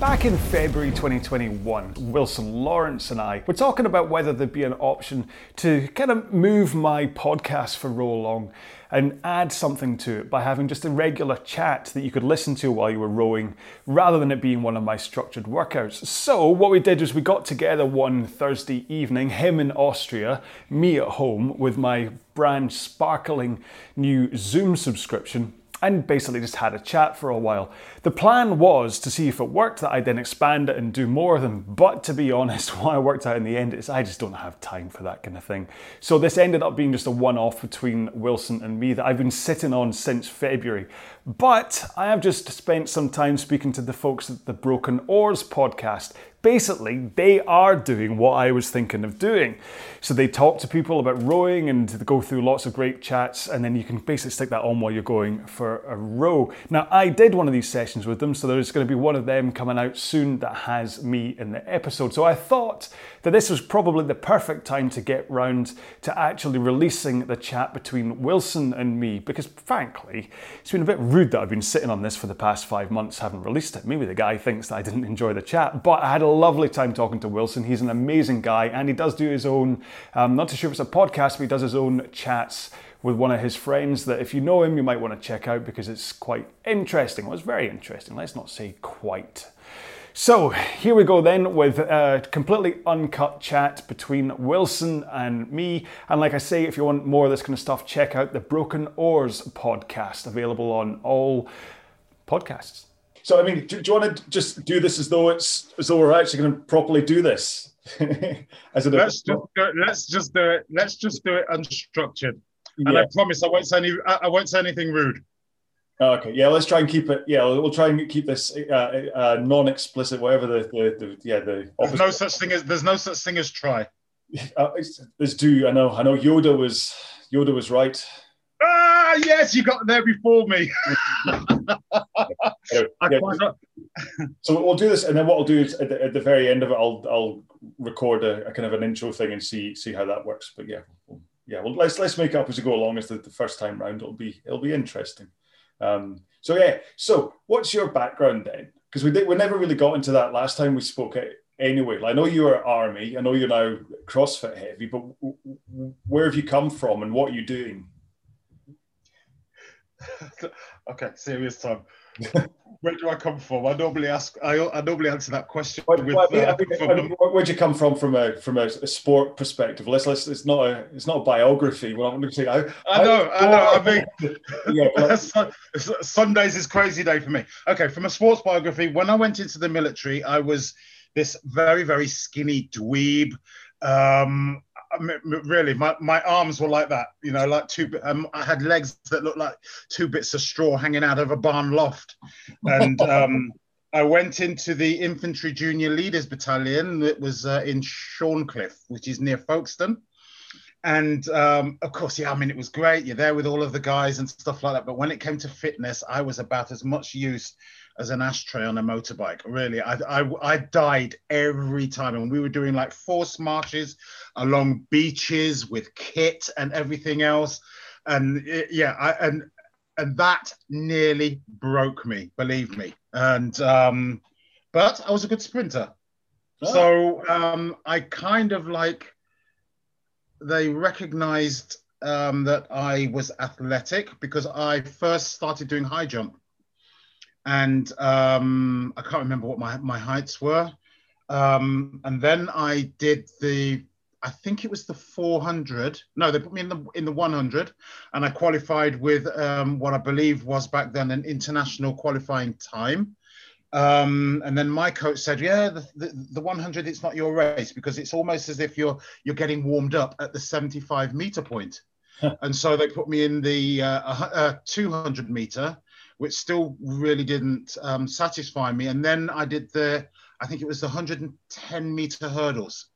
Back in February 2021, Wilson Lawrence and I were talking about whether there'd be an option to kind of move my podcast for Row Along and add something to it by having just a regular chat that you could listen to while you were rowing rather than it being one of my structured workouts. So, what we did was we got together one Thursday evening, him in Austria, me at home with my brand sparkling new Zoom subscription and basically just had a chat for a while. The plan was to see if it worked that I'd then expand it and do more of them, but to be honest, what I worked out in the end is I just don't have time for that kind of thing. So this ended up being just a one off between Wilson and me that I've been sitting on since February. But I have just spent some time speaking to the folks at the Broken Oars podcast basically they are doing what I was thinking of doing. So they talk to people about rowing and go through lots of great chats, and then you can basically stick that on while you're going for a row. Now, I did one of these sessions with them, so there's going to be one of them coming out soon that has me in the episode. So I thought that this was probably the perfect time to get round to actually releasing the chat between Wilson and me, because frankly, it's been a bit rude that I've been sitting on this for the past five months, haven't released it. Maybe the guy thinks that I didn't enjoy the chat, but I had a lovely time talking to Wilson. He's an amazing guy, and he does do his own, um, not too sure if it's a podcast, but he does his own chats with one of his friends that if you know him, you might want to check out because it's quite interesting. Well, it's very interesting. Let's not say quite. So here we go then with a completely uncut chat between Wilson and me. And like I say, if you want more of this kind of stuff, check out the Broken Oars podcast, available on all podcasts. So, I mean, do, do, you want to just do this as though it's as though we're actually going to properly do this? as a let's just do it, let's just do it. Let's just do it unstructured. And I promise I won't say any. I won't say anything rude. Oh, okay, yeah, let's try and keep it. Yeah, we'll, try and keep this uh, uh, non-explicit, whatever the, the, the yeah the. There's no such thing as there's no such thing as try. Uh, there's do I know I know Yoda was Yoda was right. Ah, yes, you got there before me. yeah, so we'll do this, and then what I'll do is at the, at the very end of it, I'll I'll record a, a, kind of an intro thing and see see how that works. But yeah, yeah, well let's let's make up as we go along. As the, the first time round, it'll be it'll be interesting. Um, so yeah, so what's your background then? Because we did, we never really got into that last time we spoke. It Anyway, I know you are army. I know you're now CrossFit heavy, but where have you come from and what are you doing? okay, serious time. Where do I come from? I normally ask. I, I normally answer that question with. Well, uh, where'd you come from from a from a, a, sport perspective? Let's let's. It's not a it's not a biography. Well, I'm going to say. I, I know. I, I know. I mean, yeah, Sundays is crazy day for me. Okay, from a sports biography, when I went into the military, I was this very very skinny dweeb. Um, really my, my arms were like that you know like two um, i had legs that looked like two bits of straw hanging out of a barn loft. And um, i went into the infantry junior leaders battalion that was uh, in Shorncliffe which is near folkestone. And um, of course yeah i mean it was great. You're there with all of the guys and stuff like that. But when it came to fitness i was about as much use as an ashtray on a motorbike. Really, I, I, I died every time. And we were doing like force marches along beaches with kit and everything else. And it, yeah, I, and and that nearly broke me, believe me. And um, but I was a good sprinter. Oh. So um, I kind of like they recognized um, that I was athletic because I first started doing high jump and um, I can't remember what my, my heights were. Um, and then I did the, I think it was the 400. No, they put me in the in the 100, and I qualified with um, what I believe was back then an international qualifying time. Um, and then my coach said, "Yeah, the, the, the 100, it's not your race because it's almost as if you're you're getting warmed up at the 75 meter point." and so they put me in the uh, uh, 200 meter, which still really didn't um, satisfy me. And then I did the, I think it was the 110 meter hurdles.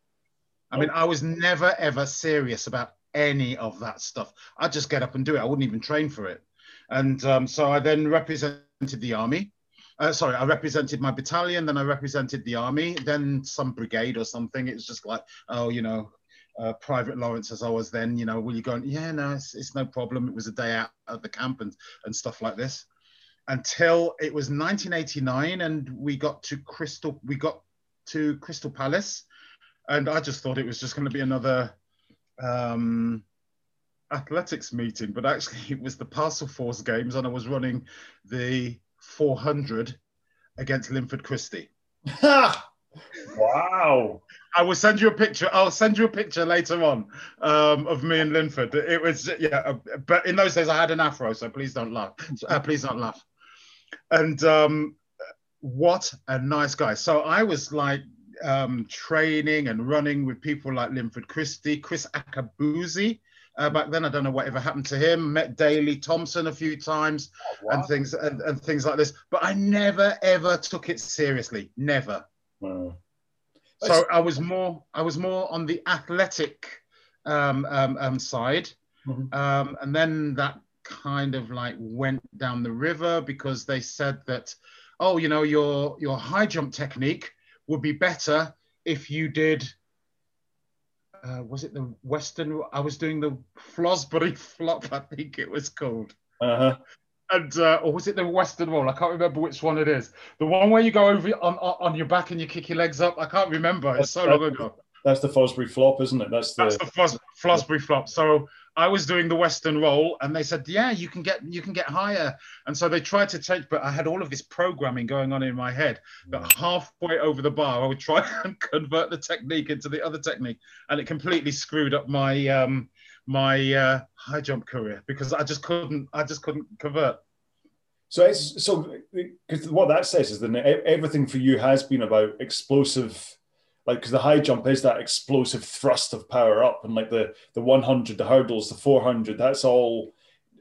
I mean, I was never ever serious about any of that stuff. I'd just get up and do it. I wouldn't even train for it. And um, so I then represented the army. Uh, sorry, I represented my battalion, then I represented the army, then some brigade or something. It was just like, oh, you know, uh, Private Lawrence as I was then, you know, will you go? And, yeah, no, it's, it's no problem. It was a day out at the camp and, and stuff like this. Until it was 1989 and we got to Crystal we got to Crystal Palace and I just thought it was just going to be another um, athletics meeting but actually it was the Parcelforce games and I was running the 400 against Linford Christie. wow. I will send you a picture. I'll send you a picture later on um, of me and Linford. It was yeah, uh, but in those days I had an afro, so please don't laugh. Uh, please don't laugh. And um, what a nice guy. So I was like um, training and running with people like Linford Christie, Kriss Akabusi. Uh, back then, I don't know whatever happened to him. Met Daley Thompson a few times oh, wow. and things and, and, things like this. But I never ever took it seriously. Never. Wow. So I was more I was more on the athletic um, um, um, side, mm-hmm. Um, and then that kind of like went down the river because they said that, oh, you know, your your high jump technique would be better if you did. Uh, was it the Western? I was doing the Flosbury flop, I think it was called. Uh-huh and uh, or was it the Western Wall? I can't remember which one it is. The one where you go over on on your back and you kick your legs up. I can't remember. It's so long ago. That's the Fosbury flop, isn't it? That's the, That's the Fos- Fosbury flop. So I was doing the Western roll, and they said, "Yeah, you can get you can get higher." And so they tried to take, but I had all of this programming going on in my head. That halfway over the bar, I would try and convert the technique into the other technique, and it completely screwed up my um, my uh, high jump career because I just couldn't I just couldn't convert. So it's so because what that says is that everything for you has been about explosive, like because the high jump is that explosive thrust of power up, and like the the 100, the hurdles, the 400, that's all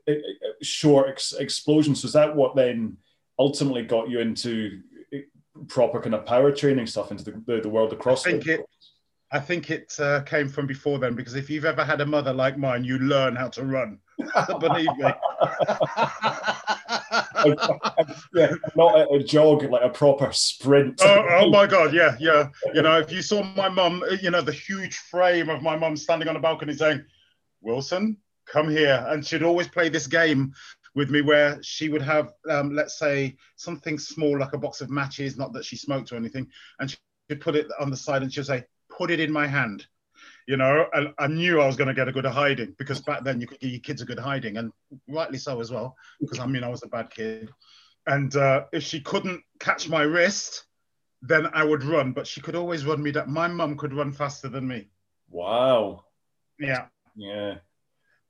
eh, eh, short ex- explosions. So is that what then ultimately got you into eh, proper kind of power training stuff into the, the, the world of CrossFit? I think it, I think it uh, came from before then because if you've ever had a mother like mine, you learn how to run. Believe me. yeah, not a, jog, like a proper sprint. Oh, oh, my god, yeah, yeah. You know, if you saw my mum, you know, the huge frame of my mum standing on a balcony saying, "Wilson, come here," and she'd always play this game with me where she would have, um, let's say, something small like a box of matches, not that she smoked or anything, and she'd put it on the side and she'd say, put it in my hand. You know, and I knew I was going to get a good hiding because back then you could give your kids a good hiding, and rightly so as well, because I mean I was a bad kid. And uh, if she couldn't catch my wrist, then I would run. But she could always run me. That my mum could run faster than me. Wow. Yeah. Yeah.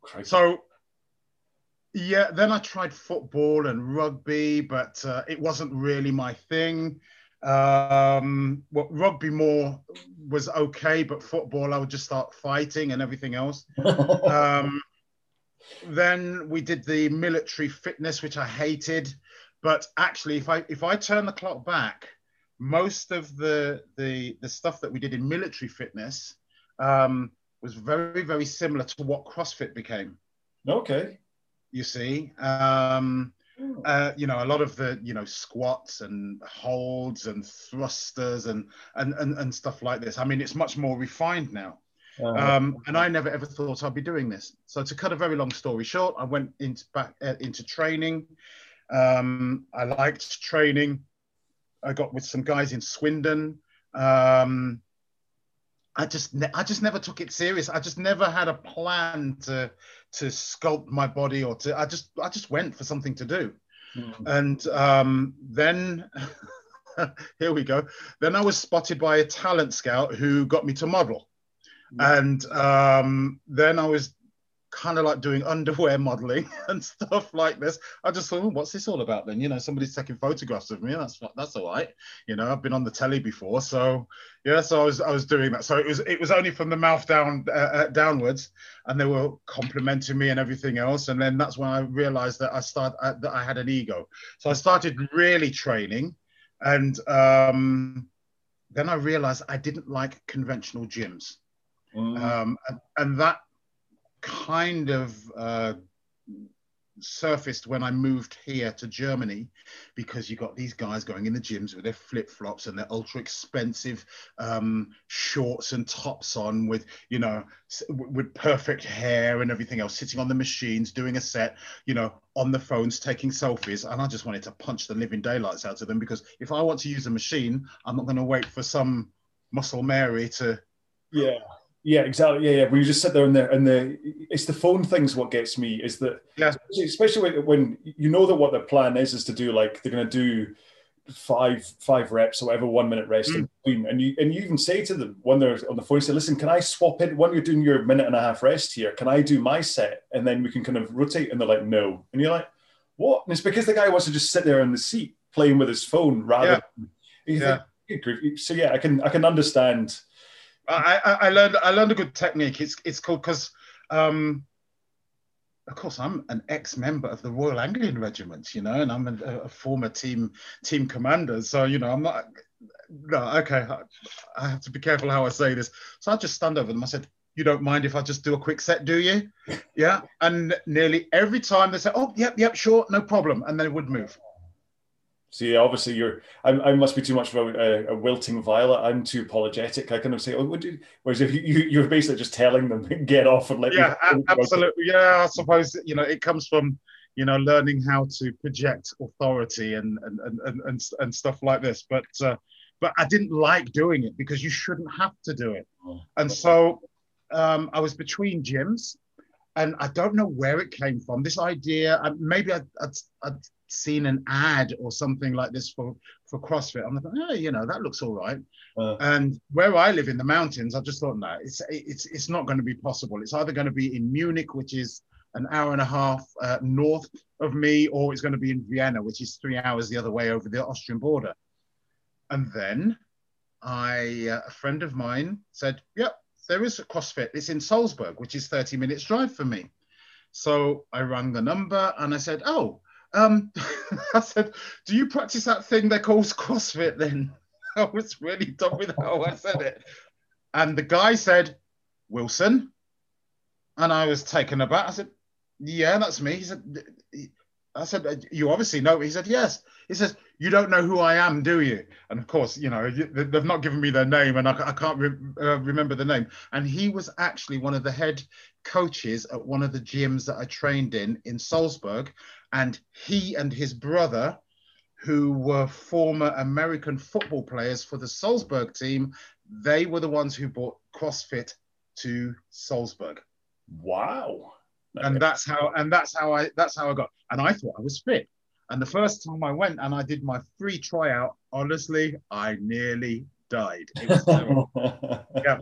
Crazy. So yeah, then I tried football and rugby, but uh, it wasn't really my thing. Um, well, rugby more was okay, but football, I would just start fighting and everything else. um, then we did the military fitness, which I hated. But actually, if I if I turn the clock back, most of the the the stuff that we did in military fitness um, was very very similar to what CrossFit became. Okay. You see, um, uh, you know, a lot of the, you know, squats and holds and thrusters and, and, and, and stuff like this. I mean, it's much more refined now. Uh, um, and I never ever thought I'd be doing this. So to cut a very long story short, I went into back uh, into training. Um, I liked training. I got with some guys in Swindon. Um, I just ne- I just never took it serious. I just never had a plan to to sculpt my body or to I just I just went for something to do. Mm. And um, then here we go. Then I was spotted by a talent scout who got me to model. Mm. And um, then I was kind of like doing underwear modeling and stuff like this. I just thought, oh, what's this all about then? You know, somebody's taking photographs of me. That's that's all right. You know, I've been on the telly before, so yeah. So I was I was doing that. So it was it was only from the mouth down uh, uh, downwards, and they were complimenting me and everything else. And then that's when I realized that I start uh, that I had an ego. So I started really training, and um, then I realized I didn't like conventional gyms. Mm. Um, and, and that kind of uh, surfaced when I moved here to Germany because you got these guys going in the gyms with their flip flops and their ultra expensive um, shorts and tops on with, you know, with perfect hair and everything else, sitting on the machines, doing a set, you know, on the phones, taking selfies. And I just wanted to punch the living daylights out of them because if I want to use a machine, I'm not going to wait for some muscle Mary to. Yeah yeah, exactly. Yeah, yeah. When you just sit there and the and the it's the phone things what gets me is that yeah, especially when you know that what their plan is is to do like they're going to do five five reps or whatever, one minute rest mm. in between, and you and you even say to them when they're on the phone, you say, "Listen, can I swap in when you're doing your minute and a half rest here? Can I do my set and then we can kind of rotate?" And they're like, "No," and you're like, "What?" And it's because the guy wants to just sit there in the seat playing with his phone rather. Yeah. Than, yeah. So yeah, I can I can understand I, I, learned I learned a good technique. It's it's called because um, of course I'm an ex-member of the Royal Anglian Regiment, you know, and I'm a, a former team team commander. So you know I'm not no okay. I, I have to be careful how I say this. So I just stand over them. I said, "You don't mind if I just do a quick set, do you?" yeah, and nearly every time they say, "Oh, yep, yep, sure, no problem," and they would move. See, obviously, you're. I, I must be too much of a, a, wilting violet. I'm too apologetic. I kind of say, "Oh, would you?" Whereas if you, you are basically just telling them get off and let. Yeah, absolutely. Yeah, I suppose you know it comes from you know learning how to project authority and and and and, and stuff like this. But uh, but I didn't like doing it because you shouldn't have to do it. Oh, and so um, I was between gyms, and I don't know where it came from. This idea, maybe I'd, I'd, I'd seen an ad or something like this for for CrossFit. I'm like, oh, you know, that looks all right. Uh, and where I live in the mountains, I just thought, no, it's it's it's not going to be possible. It's either going to be in Munich, which is an hour and a half uh, north of me, or it's going to be in Vienna, which is three hours the other way over the Austrian border. And then I, uh, a friend of mine said, yep, there is a CrossFit. It's in Salzburg, which is 30 minutes drive for me. So I rang the number and I said, oh, um, I said, do you practice that thing they call CrossFit then? I was really dumb with how I said it. And the guy said, Wilson. And I was taken aback. I said, yeah, that's me. He said, I said, you obviously know. He said, yes. He says, you don't know who I am, do you? And of course, you know, they've not given me their name and I, can't re- uh, remember the name. And he was actually one of the head coaches at one of the gyms that I trained in in Salzburg and he and his brother, who were former American football players for the Salzburg team, they were the ones who brought CrossFit to Salzburg. Wow. And that's how and that's how I that's how I got. And I thought I was fit. And the first time I went and I did my free tryout, honestly, I nearly died. yeah.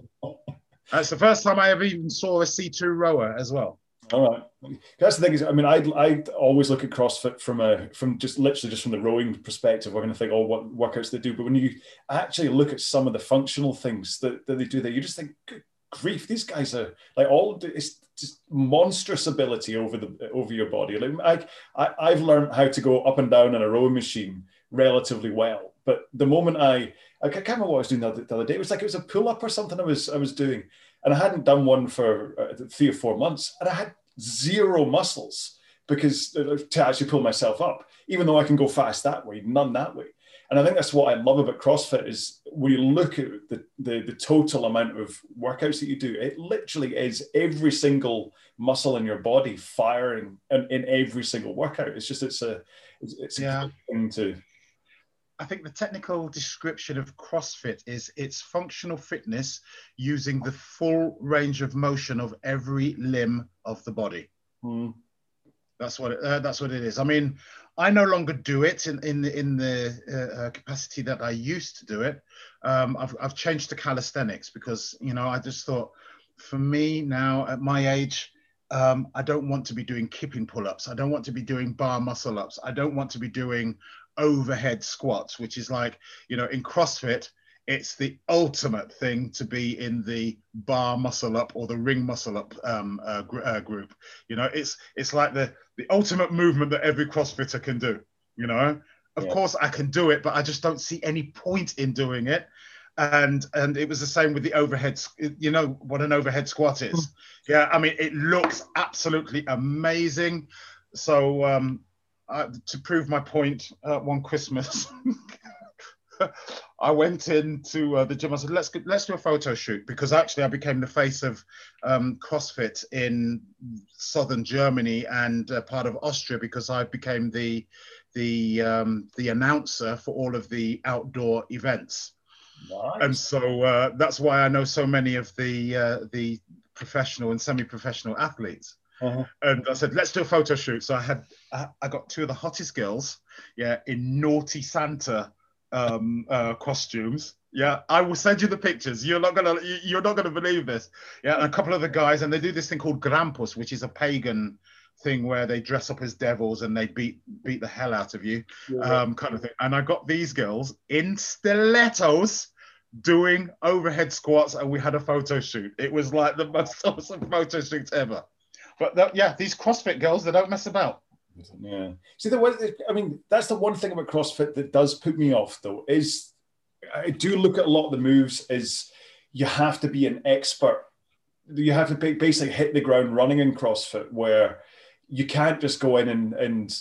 That's the first time I ever even saw a C2 rower as well. All right. That's the thing is, I mean, I I always look at CrossFit from a from just literally just from the rowing perspective. We're going to think, oh, what workouts they do, but when you actually look at some of the functional things that, that they do, there, you just think, good grief, these guys are like all it's just monstrous ability over the over your body. Like I, I I've learned how to go up and down in a rowing machine relatively well, but the moment I I can't remember what I was doing the other, the other day. It was like it was a pull up or something I was I was doing, and I hadn't done one for uh, three or four months, and I had zero muscles because uh, to actually pull myself up, even though I can go fast that way, none that way. And I think that's what I love about CrossFit is when you look at the, the, the total amount of workouts that you do, it literally is every single muscle in your body firing in, in every single workout. It's just it's a it's, it's yeah. a thing to I think the technical description of CrossFit is it's functional fitness using the full range of motion of every limb of the body. Mm. That's what it, uh, that's what it is. I mean, I no longer do it in in the, in the uh, uh, capacity that I used to do it. Um, I've I've changed to calisthenics because you know I just thought for me now at my age. Um, I don't want to be doing kipping pull-ups. I don't want to be doing bar muscle-ups. I don't want to be doing overhead squats, which is like, you know, in CrossFit, it's the ultimate thing to be in the bar muscle up or the ring muscle up um, uh, gr- uh, group. You know, it's it's like the the ultimate movement that every CrossFitter can do. You know, of yeah. course I can do it, but I just don't see any point in doing it. And and it was the same with the overhead. You know what an overhead squat is? Hmm. yeah, I mean it looks absolutely amazing so um, to prove my point, uh, one Christmas, I went into uh, the gym. I said, "Let's let's do a photo shoot," because actually I became the face of um, CrossFit in southern Germany and uh, part of Austria because I became the the um, the announcer for all of the outdoor events. Nice. And so uh, that's why I know so many of the uh, the professional and semi-professional athletes. Uh-huh. And I said, let's do a photo shoot. So I had I got two of the hottest girls, yeah, in naughty Santa um, uh, costumes. Yeah, I will send you the pictures. You're not gonna you're not gonna believe this. Yeah, and a couple of the guys, and they do this thing called Krampus, which is a pagan thing where they dress up as devils and they beat beat the hell out of you, yeah. um, kind of thing. And I got these girls in stilettos doing overhead squats, and we had a photo shoot. It was like the most awesome photo shoot ever. But that, yeah, these CrossFit girls, they don't mess about. Yeah. See, the one, I mean, that's the one thing about CrossFit that does put me off, though, is I do look at a lot of the moves is you have to be an expert. You have to basically hit the ground running in CrossFit, where you can't just go in and and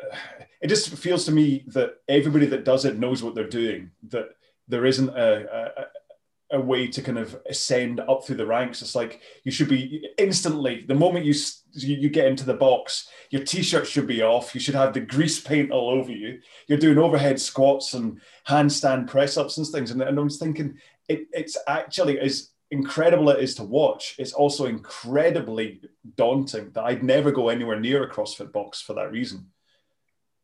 it just feels to me that everybody that does it knows what they're doing. That there isn't a, a, way to kind of ascend up through the ranks. It's like you should be instantly the moment you you get into the box, your t-shirt should be off. You should have the grease paint all over you. You're doing overhead squats and handstand press ups and things. And, and I was thinking, it, it's actually as incredible it is to watch. It's also incredibly daunting that I'd never go anywhere near a CrossFit box for that reason.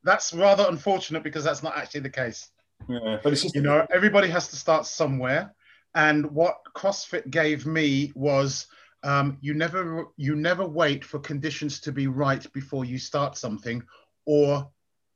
That's rather unfortunate because that's not actually the case. Yeah, but it's just you know everybody has to start somewhere, and what CrossFit gave me was um, you never you never wait for conditions to be right before you start something, or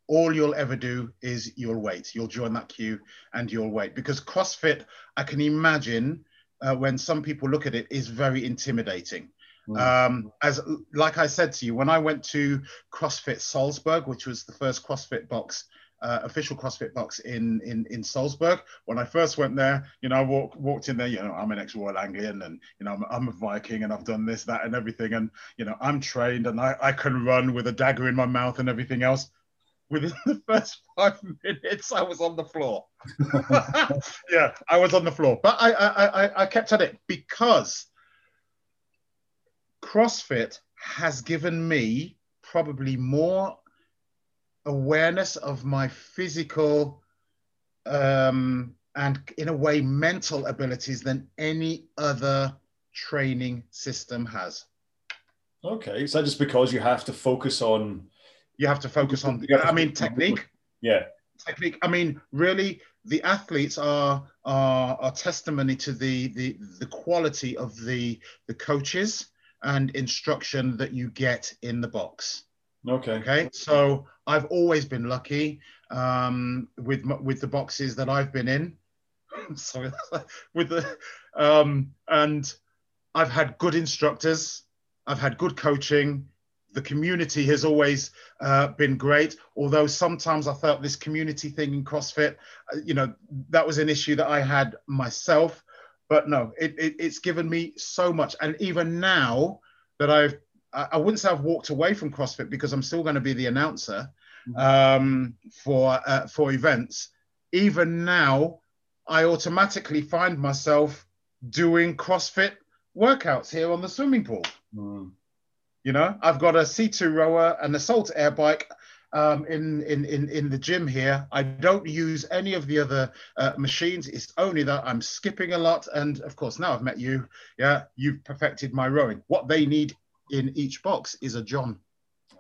all you'll ever do is you'll wait. You'll join that queue and you'll wait because CrossFit, I can imagine uh, when some people look at it, is very intimidating. Mm. Um, as like I said to you, when I went to CrossFit Salzburg, which was the first CrossFit box uh, official CrossFit box in, in in Salzburg. When I first went there, you know, I walk, walked in there. You know, I'm an ex-Royal Anglian, and you know, I'm, I'm, a Viking, and I've done this, that, and everything. And you know, I'm trained, and I, I can run with a dagger in my mouth and everything else. Within the first five minutes, I was on the floor. yeah, I was on the floor, but I, I I I kept at it because CrossFit has given me probably more awareness of my physical um, and, in a way, mental abilities than any other training system has. Okay, is that just because you have to focus on? You have to focus on. I mean, technique. Yeah, technique. I mean, really, the athletes are are, are testimony to the, the the quality of the the coaches and instruction that you get in the box. Okay. Okay. So I've always been lucky um, with with the boxes that I've been in. Sorry, with the um, and I've had good instructors. I've had good coaching. The community has always uh, been great. Although sometimes I felt this community thing in CrossFit, uh, you know, that was an issue that I had myself. But no, it, it, it's given me so much. And even now that I've I wouldn't say I've walked away from CrossFit because I'm still going to be the announcer mm-hmm. um, for uh, for events. Even now, I automatically find myself doing CrossFit workouts here on the swimming pool. Mm. You know, I've got a C2 rower, an assault air bike um, in, in, in, in the gym here. I don't use any of the other uh, machines. It's only that I'm skipping a lot. And of course, now I've met you. Yeah, you've perfected my rowing. What they need in each box is a John.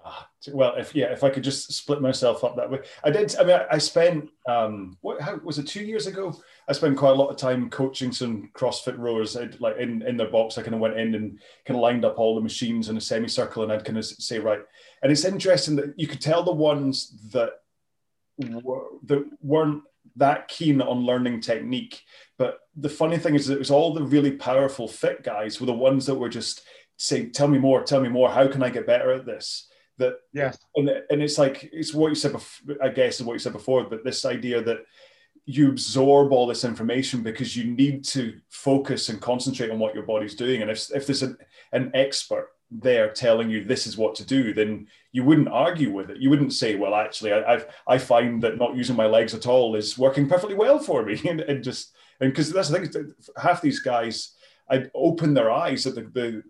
Ah, well, if yeah, if I could just split myself up that way, I did. I mean, I, I spent um, what how, was it two years ago? I spent quite a lot of time coaching some CrossFit rowers. I'd, like in in their box, I kind of went in and kind of lined up all the machines in a semicircle, and I'd kind of say right. And it's interesting that you could tell the ones that were that weren't that keen on learning technique. But the funny thing is, it was all the really powerful fit guys were the ones that were just say, tell me more, tell me more. How can I get better at this? That yes, and, and it's like it's what you said. Before, I guess is what you said before, but this idea that you absorb all this information because you need to focus and concentrate on what your body's doing. And if if there's an, an expert there telling you this is what to do, then you wouldn't argue with it. You wouldn't say, "Well, actually, I I've, i find that not using my legs at all is working perfectly well for me," and, and just and because that's the thing. Half these guys, I open their eyes at the, the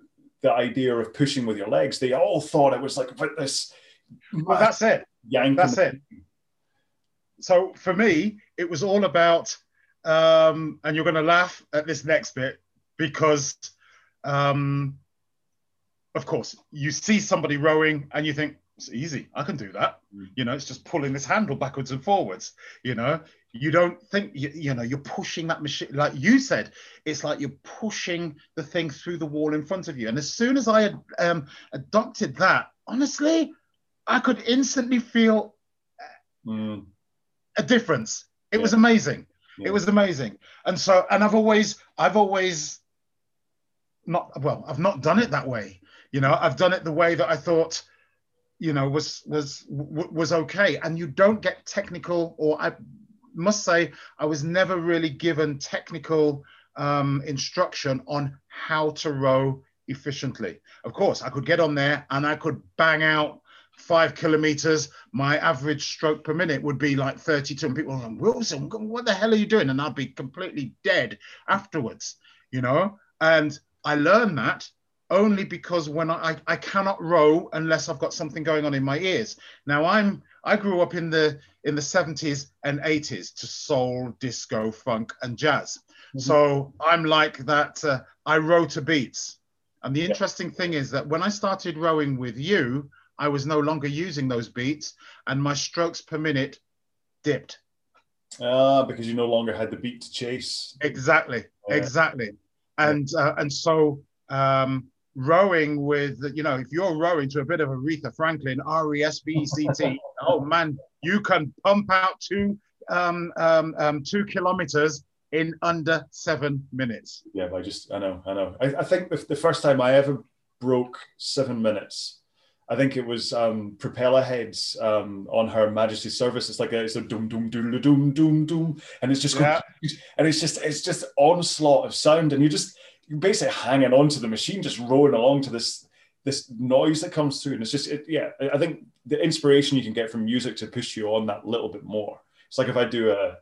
the idea of pushing with your legs. They all thought it was like about this. Well, that's it. That's it. So for me, it was all about, um, and you're going to laugh at this next bit because, um, of course, you see somebody rowing and you think it's easy. I can do that. Mm. You know, it's just pulling this handle backwards and forwards. You know, you don't think you, you know you're pushing that machine like you said it's like you're pushing the thing through the wall in front of you and as soon as i had um, adopted that honestly i could instantly feel mm. a difference it yeah. was amazing yeah. it was amazing and so and i've always i've always not well i've not done it that way you know i've done it the way that i thought you know was was was okay and you don't get technical or i must say, I was never really given technical um, instruction on how to row efficiently. Of course, I could get on there and I could bang out five kilometers. My average stroke per minute would be like 32. And people are like, Wilson, what the hell are you doing? And I'd be completely dead afterwards, you know? And I learned that only because when I, I cannot row unless I've got something going on in my ears. Now I'm I grew up in the in the 70s and 80s to soul, disco, funk, and jazz. Mm-hmm. So I'm like that. Uh, I row to beats. And the interesting yeah. thing is that when I started rowing with you, I was no longer using those beats, and my strokes per minute dipped. Ah, because you no longer had the beat to chase. Exactly, yeah. exactly. And uh, and so um, rowing with, you know, if you're rowing to a bit of Aretha Franklin, R E S B E C T, oh man, you can pump out two um, um, um, two kilometers in under seven minutes. Yeah, I just, I know, I know. I, I think the, the, first time I ever broke seven minutes, I think it was um, Propellerheads um, on Her Majesty's Service. It's like a, it's a doom, doom, doom, doom, doom, doom, and it's just, yeah. and it's just, it's just onslaught of sound, and you just, you're basically hanging on to the machine, just rolling along to this this noise that comes through. And it's just, it, yeah, I think the inspiration you can get from music to push you on that little bit more. It's like if I do a,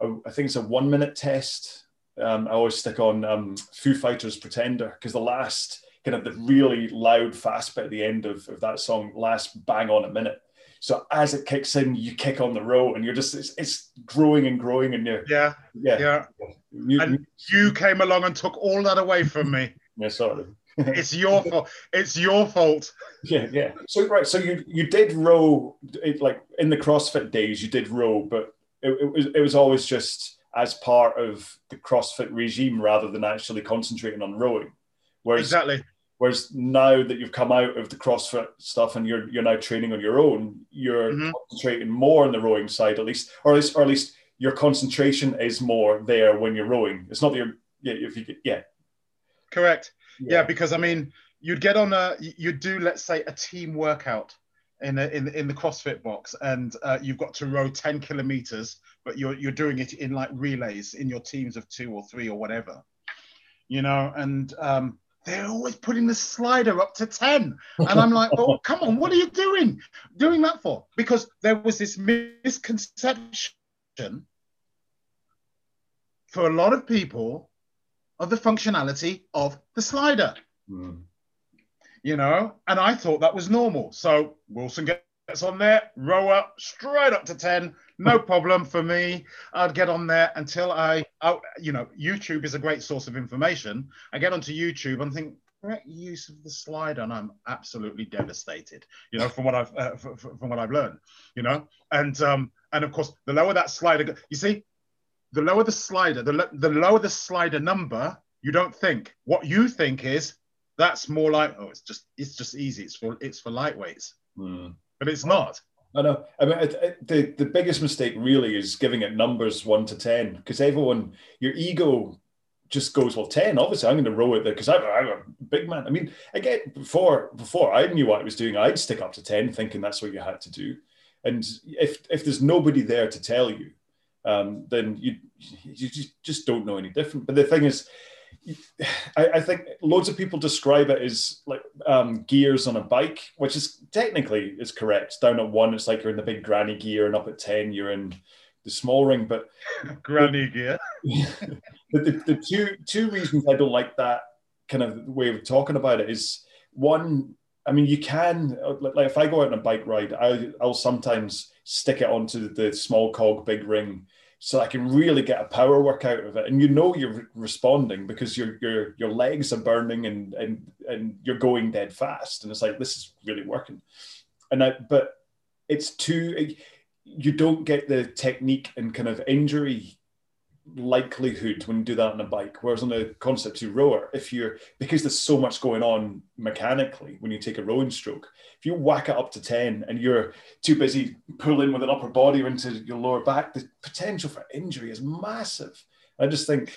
a I think it's a one minute test. Um, I always stick on um, Foo Fighters Pretender because the last kind of the really loud fast bit at the end of, of that song lasts bang on a minute. So as it kicks in, you kick on the row, and you're just it's, it's growing and growing, and you're yeah, yeah, yeah. You, and you came along and took all that away from me. yeah, sorry. it's your fault. It's your fault. Yeah, yeah. So right, so you you did row it, like in the CrossFit days. You did row, but it, it was it was always just as part of the CrossFit regime rather than actually concentrating on rowing. Whereas exactly Whereas now that you've come out of the CrossFit stuff and you're you're now training on your own, you're mm-hmm. concentrating more on the rowing side, at least, or at least, or at least your concentration is more there when you're rowing. It's not that you're yeah, if you yeah. Correct. Yeah. yeah, because I mean, you'd get on a you'd do let's say a team workout in a, in in the CrossFit box, and uh, you've got to row ten kilometers, but you're you're doing it in like relays in your teams of two or three or whatever, you know, and um, they're always putting the slider up to 10. And I'm like, oh, come on, what are you doing? Doing that for? Because there was this misconception for a lot of people of the functionality of the slider. Mm. You know, and I thought that was normal. So Wilson gets on there, row up straight up to 10, no problem for me. I'd get on there until I, I, you know, YouTube is a great source of information. I get onto YouTube and think, correct use of the slider, and I'm absolutely devastated. You know, from what I've uh, from, from what I've learned. You know, and um, and of course, the lower that slider, you see, the lower the slider, the the lower the slider number, you don't think. What you think is that's more like, oh, it's just it's just easy. It's for it's for lightweights, mm. But it's not. I know. I mean, it, it, the the biggest mistake really is giving it numbers one to ten because everyone, your ego just goes well ten. Obviously, I'm going to row it there because I'm, I'm, a big man. I mean, again, before before I knew what I was doing, I'd stick up to ten, thinking that's what you had to do. And if if there's nobody there to tell you, um, then you you just don't know any different. But the thing is, I, I, think loads of people describe it as like um, gears on a bike, which is technically is correct. Down at one, it's like you're in the big granny gear, and up at ten, you're in the small ring. But granny gear. the, the, the two two reasons I don't like that kind of way of talking about it is one. I mean, you can like if I go out on a bike ride, I, I'll sometimes stick it onto the small cog big ring so I can really get a power work out of it. And you know you're responding because your your your legs are burning and and and you're going dead fast. And it's like this is really working. And I but it's too you don't get the technique and kind of injury likelihood when you do that on a bike. Whereas on a concept two rower, if you're because there's so much going on mechanically when you take a rowing stroke, if you whack it up to 10 and you're too busy pulling with an upper body or into your lower back, the potential for injury is massive. I just think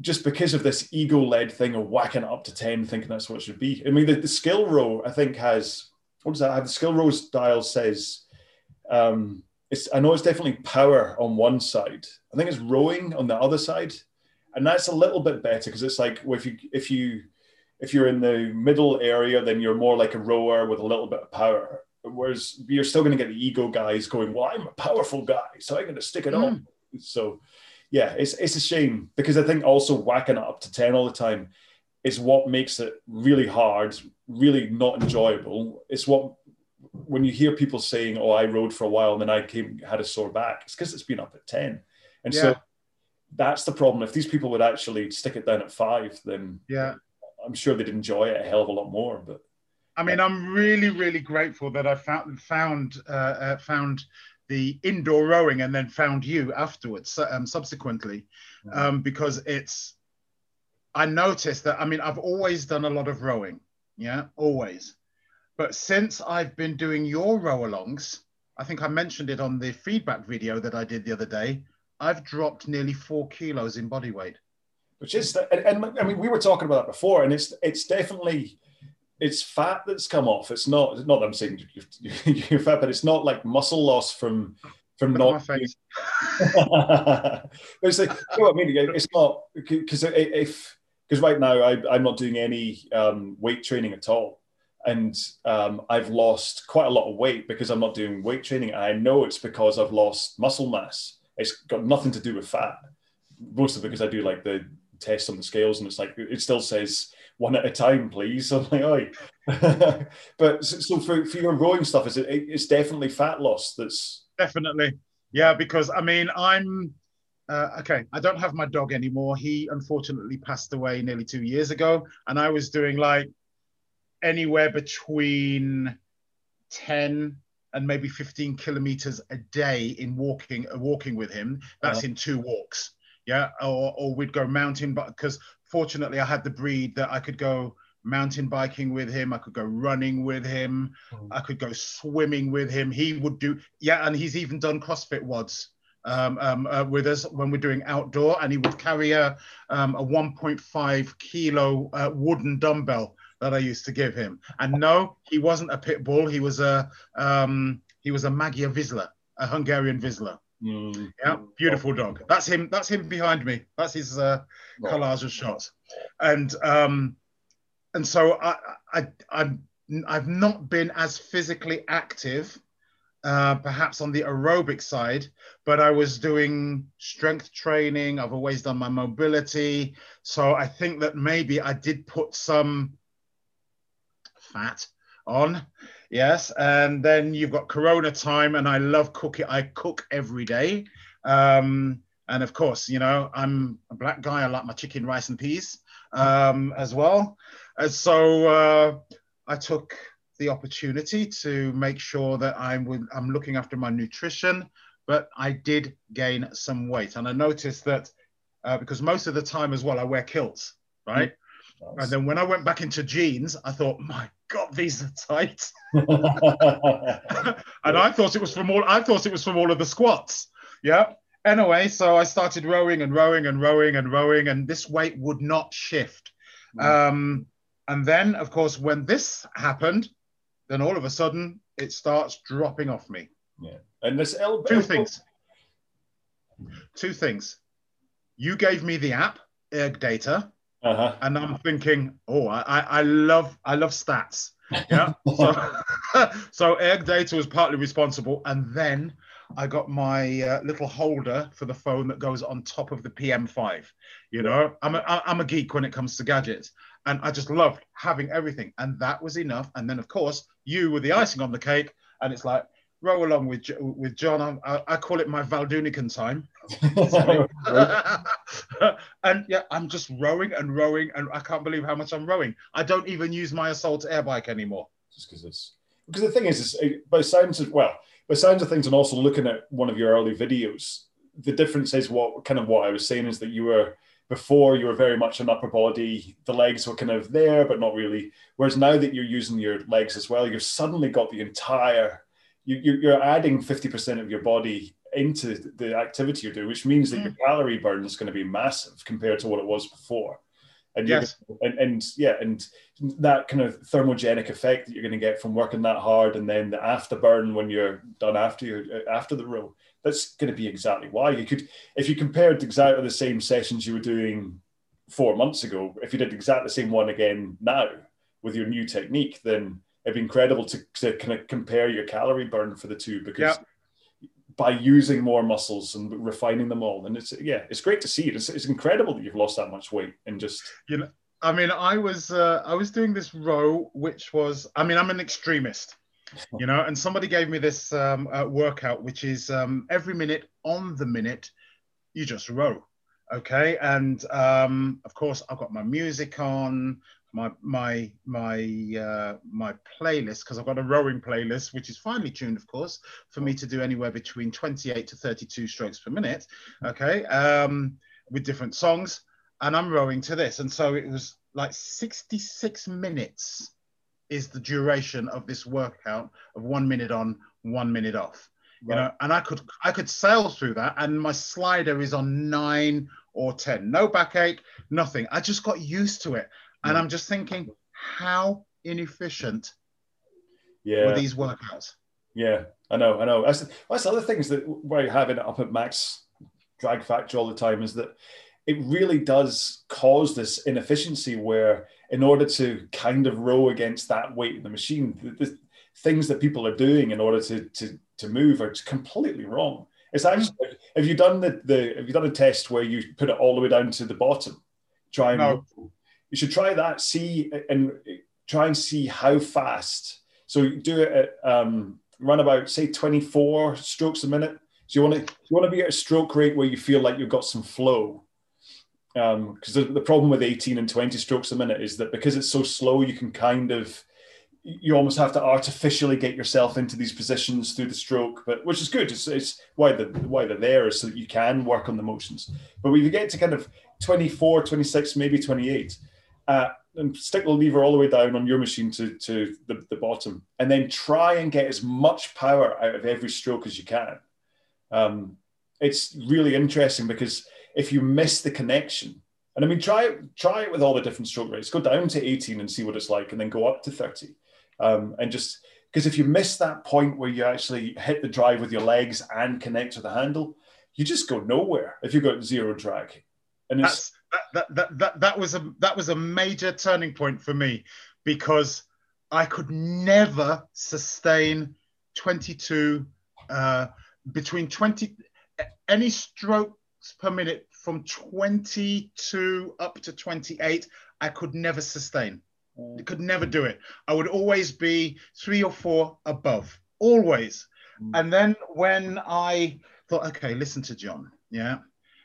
just because of this ego-led thing of whacking it up to 10, thinking that's what it should be. I mean, the, the SkillRow, I think, has what does that have? The SkillRow dial says um, it's I know it's definitely power on one side. I think it's rowing on the other side, and that's a little bit better because it's like well, if you if you if you're in the middle area, then you're more like a rower with a little bit of power. Whereas you're still going to get the ego guys going, well, I'm a powerful guy, so I'm going to stick it mm. on. So, yeah, it's it's a shame because I think also whacking it up to ten all the time is what makes it really hard, really not enjoyable. It's what when you hear people saying, "Oh, I rode for a while and then I came had a sore back," it's because it's been up at ten, and yeah. so that's the problem. If these people would actually stick it down at five, then yeah, I'm sure they'd enjoy it a hell of a lot more. But I mean, I'm really, really grateful that I found found uh, uh, found the indoor rowing and then found you afterwards, um, subsequently, mm-hmm. um, because it's. I noticed that. I mean, I've always done a lot of rowing. Yeah, always but since I've been doing your row alongs, I think I mentioned it on the feedback video that I did the other day, I've dropped nearly four kilos in body weight. Which is, and, and I mean, we were talking about that before, and it's it's definitely it's fat that's come off. It's not not that I'm saying you're, you're fat, but it's not like muscle loss from from not. but it's like, you know what I mean? It's not because if because right now I, I'm not doing any um, weight training at all and um, I've lost quite a lot of weight because I'm not doing weight training. And I know it's because I've lost muscle mass. It's got nothing to do with fat. Mostly because I do like the test on the scales, and it's like it still says one at a time, please. I'm like, oh. but so for, for your rowing stuff, is it? It's definitely fat loss. That's definitely yeah. Because I mean, I'm. Uh, okay, I don't have my dog anymore. He unfortunately passed away nearly two years ago, and I was doing like anywhere between 10 and maybe 15 kilometers a day in walking uh, walking with him. That's in two walks. Yeah or, or we'd go mountain but because fortunately i had the breed that i could go mountain biking with him i could go running with him mm. i could go swimming with him. He would do yeah and he's even done crossfit WODs um, um, uh, with us when we're doing outdoor and he would carry a, um, a 1.5 kilo uh, wooden dumbbell that I used to give him. And no, he wasn't a pit bull. He was a um, he was a Magyar Vizsla, a Hungarian Vizsla. Mm. Yeah, beautiful dog. That's him. That's him behind me. That's his uh, collage of shots. And um, and so I, I I'm I've not been as physically active, uh, perhaps on the aerobic side, but I was doing strength training. I've always done my mobility, so I think that maybe I did put some fat on. Yes, and then you've got Corona time, and I love cooking. I cook every day, um, and of course, you know, I'm a black guy. I like my chicken, rice, and peas um, as well. And so uh, I took the opportunity to make sure that I'm I'm looking after my nutrition, but I did gain some weight, and I noticed that uh, because most of the time as well, I wear kilts, right? Mm. Nice. And then when I went back into jeans, I thought, my These are tight. and I thought it was from all I thought it was from all of the squats. Yeah. Anyway, so I started rowing and rowing and rowing and rowing, and this weight would not shift. Mm. Um, and then, of course, when this happened, then all of a sudden it starts dropping off me. Yeah. And this elbow. Two things. Two things. You gave me the app, Erg Data, uh-huh. and I'm thinking, oh, I, I love I love stats. Yeah. so, so Erg Data was partly responsible, and then I got my uh, little holder for the phone that goes on top of the PM5. You know, I'm a, I'm a geek when it comes to gadgets, and I just loved having everything, and that was enough. And then, of course, you were the icing on the cake, and it's like row along with with John. I, I call it my Valdunican time. and yeah, I'm just rowing and rowing, and I can't believe how much I'm rowing. I don't even use my assault air bike anymore. Just because it's because the thing is, is by sounds of well, by sounds of things, and also looking at one of your early videos, the difference is what kind of what I was saying is that you were before you were very much an upper body the legs were kind of there but not really whereas now that you're using your legs as well you've suddenly got the entire you, are adding 50% of your body into the activity you're doing, which means that mm. your calorie burn is going to be massive compared to what it was before. And yes. and, and yeah, and that kind of thermogenic effect that you're going to get from working that hard, and then the afterburn when you're done after you after the row, that's going to be exactly why you could, if you compared exactly the same sessions you were doing four months ago, if you did exactly the same one again now with your new technique, then it'd be incredible to, to kind of compare your calorie burn for the two because by using more muscles and refining them all. And it's yeah, it's great to see it. It's, it's incredible that you've lost that much weight and just you know. I mean, I was uh, I was doing this row, which was I mean, I'm an extremist, you know, and somebody gave me this um, uh, workout, which is um, every minute on the minute, you just row, okay, and um, of course I've got my music on, my my my uh, my playlist because I've got a rowing playlist which is finely tuned, of course, for me to do anywhere between 28 to 32 strokes per minute. Okay, um, with different songs, and I'm rowing to this, and so it was like 66 minutes is the duration of this workout of one minute on, one minute off. Right. You know, and I could I could sail through that, and my slider is on nine or ten, no backache, nothing. I just got used to it. And mm. I'm just thinking, how inefficient yeah. were these workouts? Yeah, I know, I know. That's, that's the other things that we're having it up at max drag factor all the time is that it really does cause this inefficiency where in order to kind of row against that weight in the machine, the, the things that people are doing in order to, to, to move are completely wrong. It's mm. actually, have you done the, the, have you done a test where you put it all the way down to the bottom? Try and no you should try that. See and try and see how fast. So do it at um, run about say 24 strokes a minute. So you want to you want to be at a stroke rate where you feel like you've got some flow. Because um, the, the problem with 18 and 20 strokes a minute is that because it's so slow, you can kind of you almost have to artificially get yourself into these positions through the stroke, but which is good. It's, it's why the why they're there is so that you can work on the motions. But when you get to kind of 24, 26, maybe 28, uh, and stick the lever all the way down on your machine to, to the, the bottom, and then try and get as much power out of every stroke as you can. Um, it's really interesting because if you miss the connection, and I mean, try it, try it with all the different stroke rates. Go down to 18 and see what it's like, and then go up to 30. Um, and just because if you miss that point where you actually hit the drive with your legs and connect to the handle, you just go nowhere if you've got zero drag. And it's, that, that, that, that was a that was a major turning point for me because I could never sustain 22 uh, between 20 any strokes per minute from 22 up to 28 I could never sustain. I could never do it. I would always be three or four above always. Mm. and then when I thought okay listen to John yeah?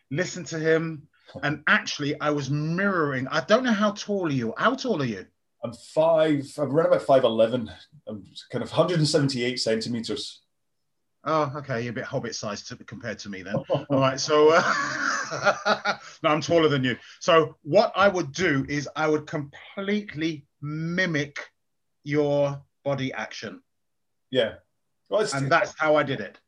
Listen to him and actually, I was mirroring. I don't know how tall are you. How tall are you? I'm five. I'm around about five eleven. I'm kind of 178 centimeters. Oh, okay. You're a bit hobbit sized compared to me then. All right. So, uh, no, I'm taller than you. So, what I would do is I would completely mimic your body action. Yeah. Well, and that's how I did it.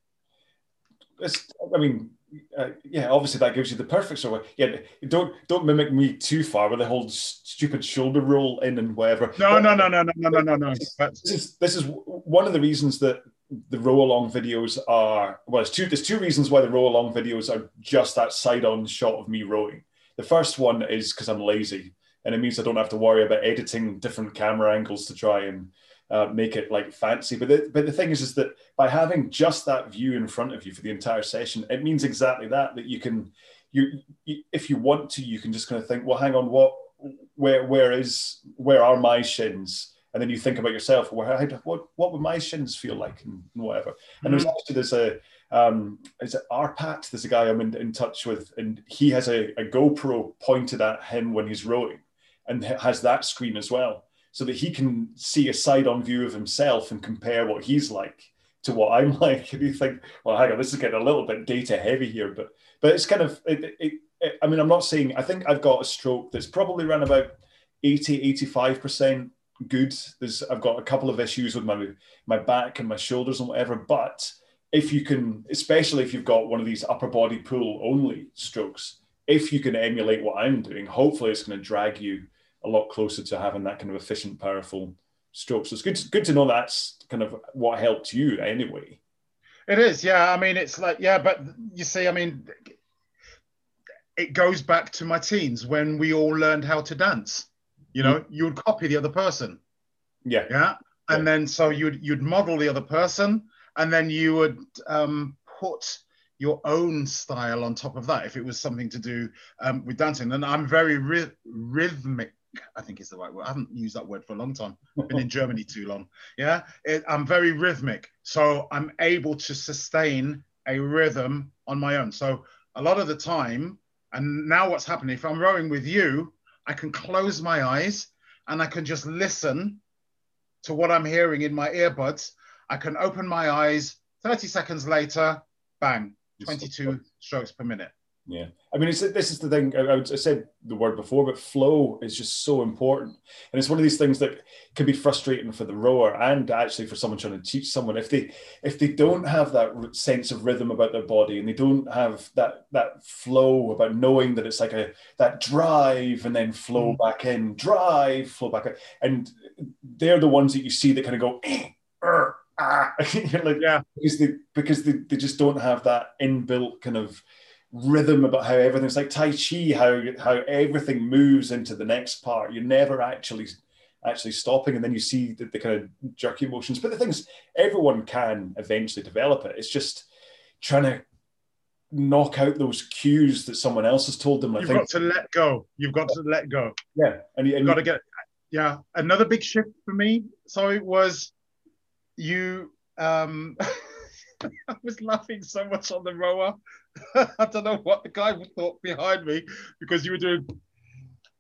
It's, I mean, uh, yeah, obviously that gives you the perfect sort of yeah. Don't don't mimic me too far with the whole stupid shoulder roll in and whatever. No, but, no, no, no, no, no, no, no. This is this is one of the reasons that the row along videos are well. There's two there's two reasons why the row along videos are just that side on shot of me rowing. The first one is because I'm lazy, and it means I don't have to worry about editing different camera angles to try and uh, make it like fancy. But the, but the thing is, is that by having just that view in front of you for the entire session, it means exactly that. That you can, you, you if you want to, you can just kind of think, well, hang on, what, where, where is, where are my shins? And then you think about yourself, how, what, what would my shins feel like, and whatever. Mm-hmm. And there's actually there's a, um, is it Arpat? There's a guy I'm in, in touch with, and he has a, a GoPro pointed at him when he's rowing, and has that screen as well so that he can see a side on view of himself and compare what he's like to what I'm like. And you think, well, hang on, this is getting a little bit data heavy here, but but it's kind of, it, it, it, I mean, I'm not saying, I think I've got a stroke that's probably around about 80, 85% good. There's, I've got a couple of issues with my, my back and my shoulders and whatever, but if you can, especially if you've got one of these upper body pull only strokes, if you can emulate what I'm doing, hopefully it's going to drag you a lot closer to having that kind of efficient, powerful stroke. So it's good, to, good to know that's kind of what helped you anyway. It is, yeah. I mean, it's like, yeah, but you see, I mean, it goes back to my teens when we all learned how to dance. You know, mm. you would copy the other person. Yeah. Yeah. And yeah. then so you'd you'd model the other person, and then you would um, put your own style on top of that if it was something to do um, with dancing. And I'm very ry- rhythmic I think is the right word. I haven't used that word for a long time. I've been in Germany too long. Yeah, it, I'm very rhythmic, so I'm able to sustain a rhythm on my own. So a lot of the time, and now what's happening? If I'm rowing with you, I can close my eyes and I can just listen to what I'm hearing in my earbuds. I can open my eyes. 30 seconds later, bang, 22 strokes per minute. Yeah, I mean, this is the thing. I, I, said the word before, but flow is just so important, and it's one of these things that can be frustrating for the rower and actually for someone trying to teach someone if they if they don't have that sense of rhythm about their body and they don't have that that flow about knowing that it's like a that drive and then flow mm. back in, drive, flow back in, and they're the ones that you see that kind of go. Eh, er, ah. like, yeah, because they because they, they just don't have that inbuilt kind of rhythm about how everything's like Tai Chi, how how everything moves into the next part. You're never actually actually stopping, and then you see the, the kind of jerky motions. But the things everyone can eventually develop it. It's just trying to knock out those cues that someone else has told them. I You've think. got to let go. You've got to let go. Yeah, and, and you've got to get. Yeah, another big shift for me. Sorry, was you. Um, I was laughing so much on the rower I don't know what the guy thought behind me because you were doing.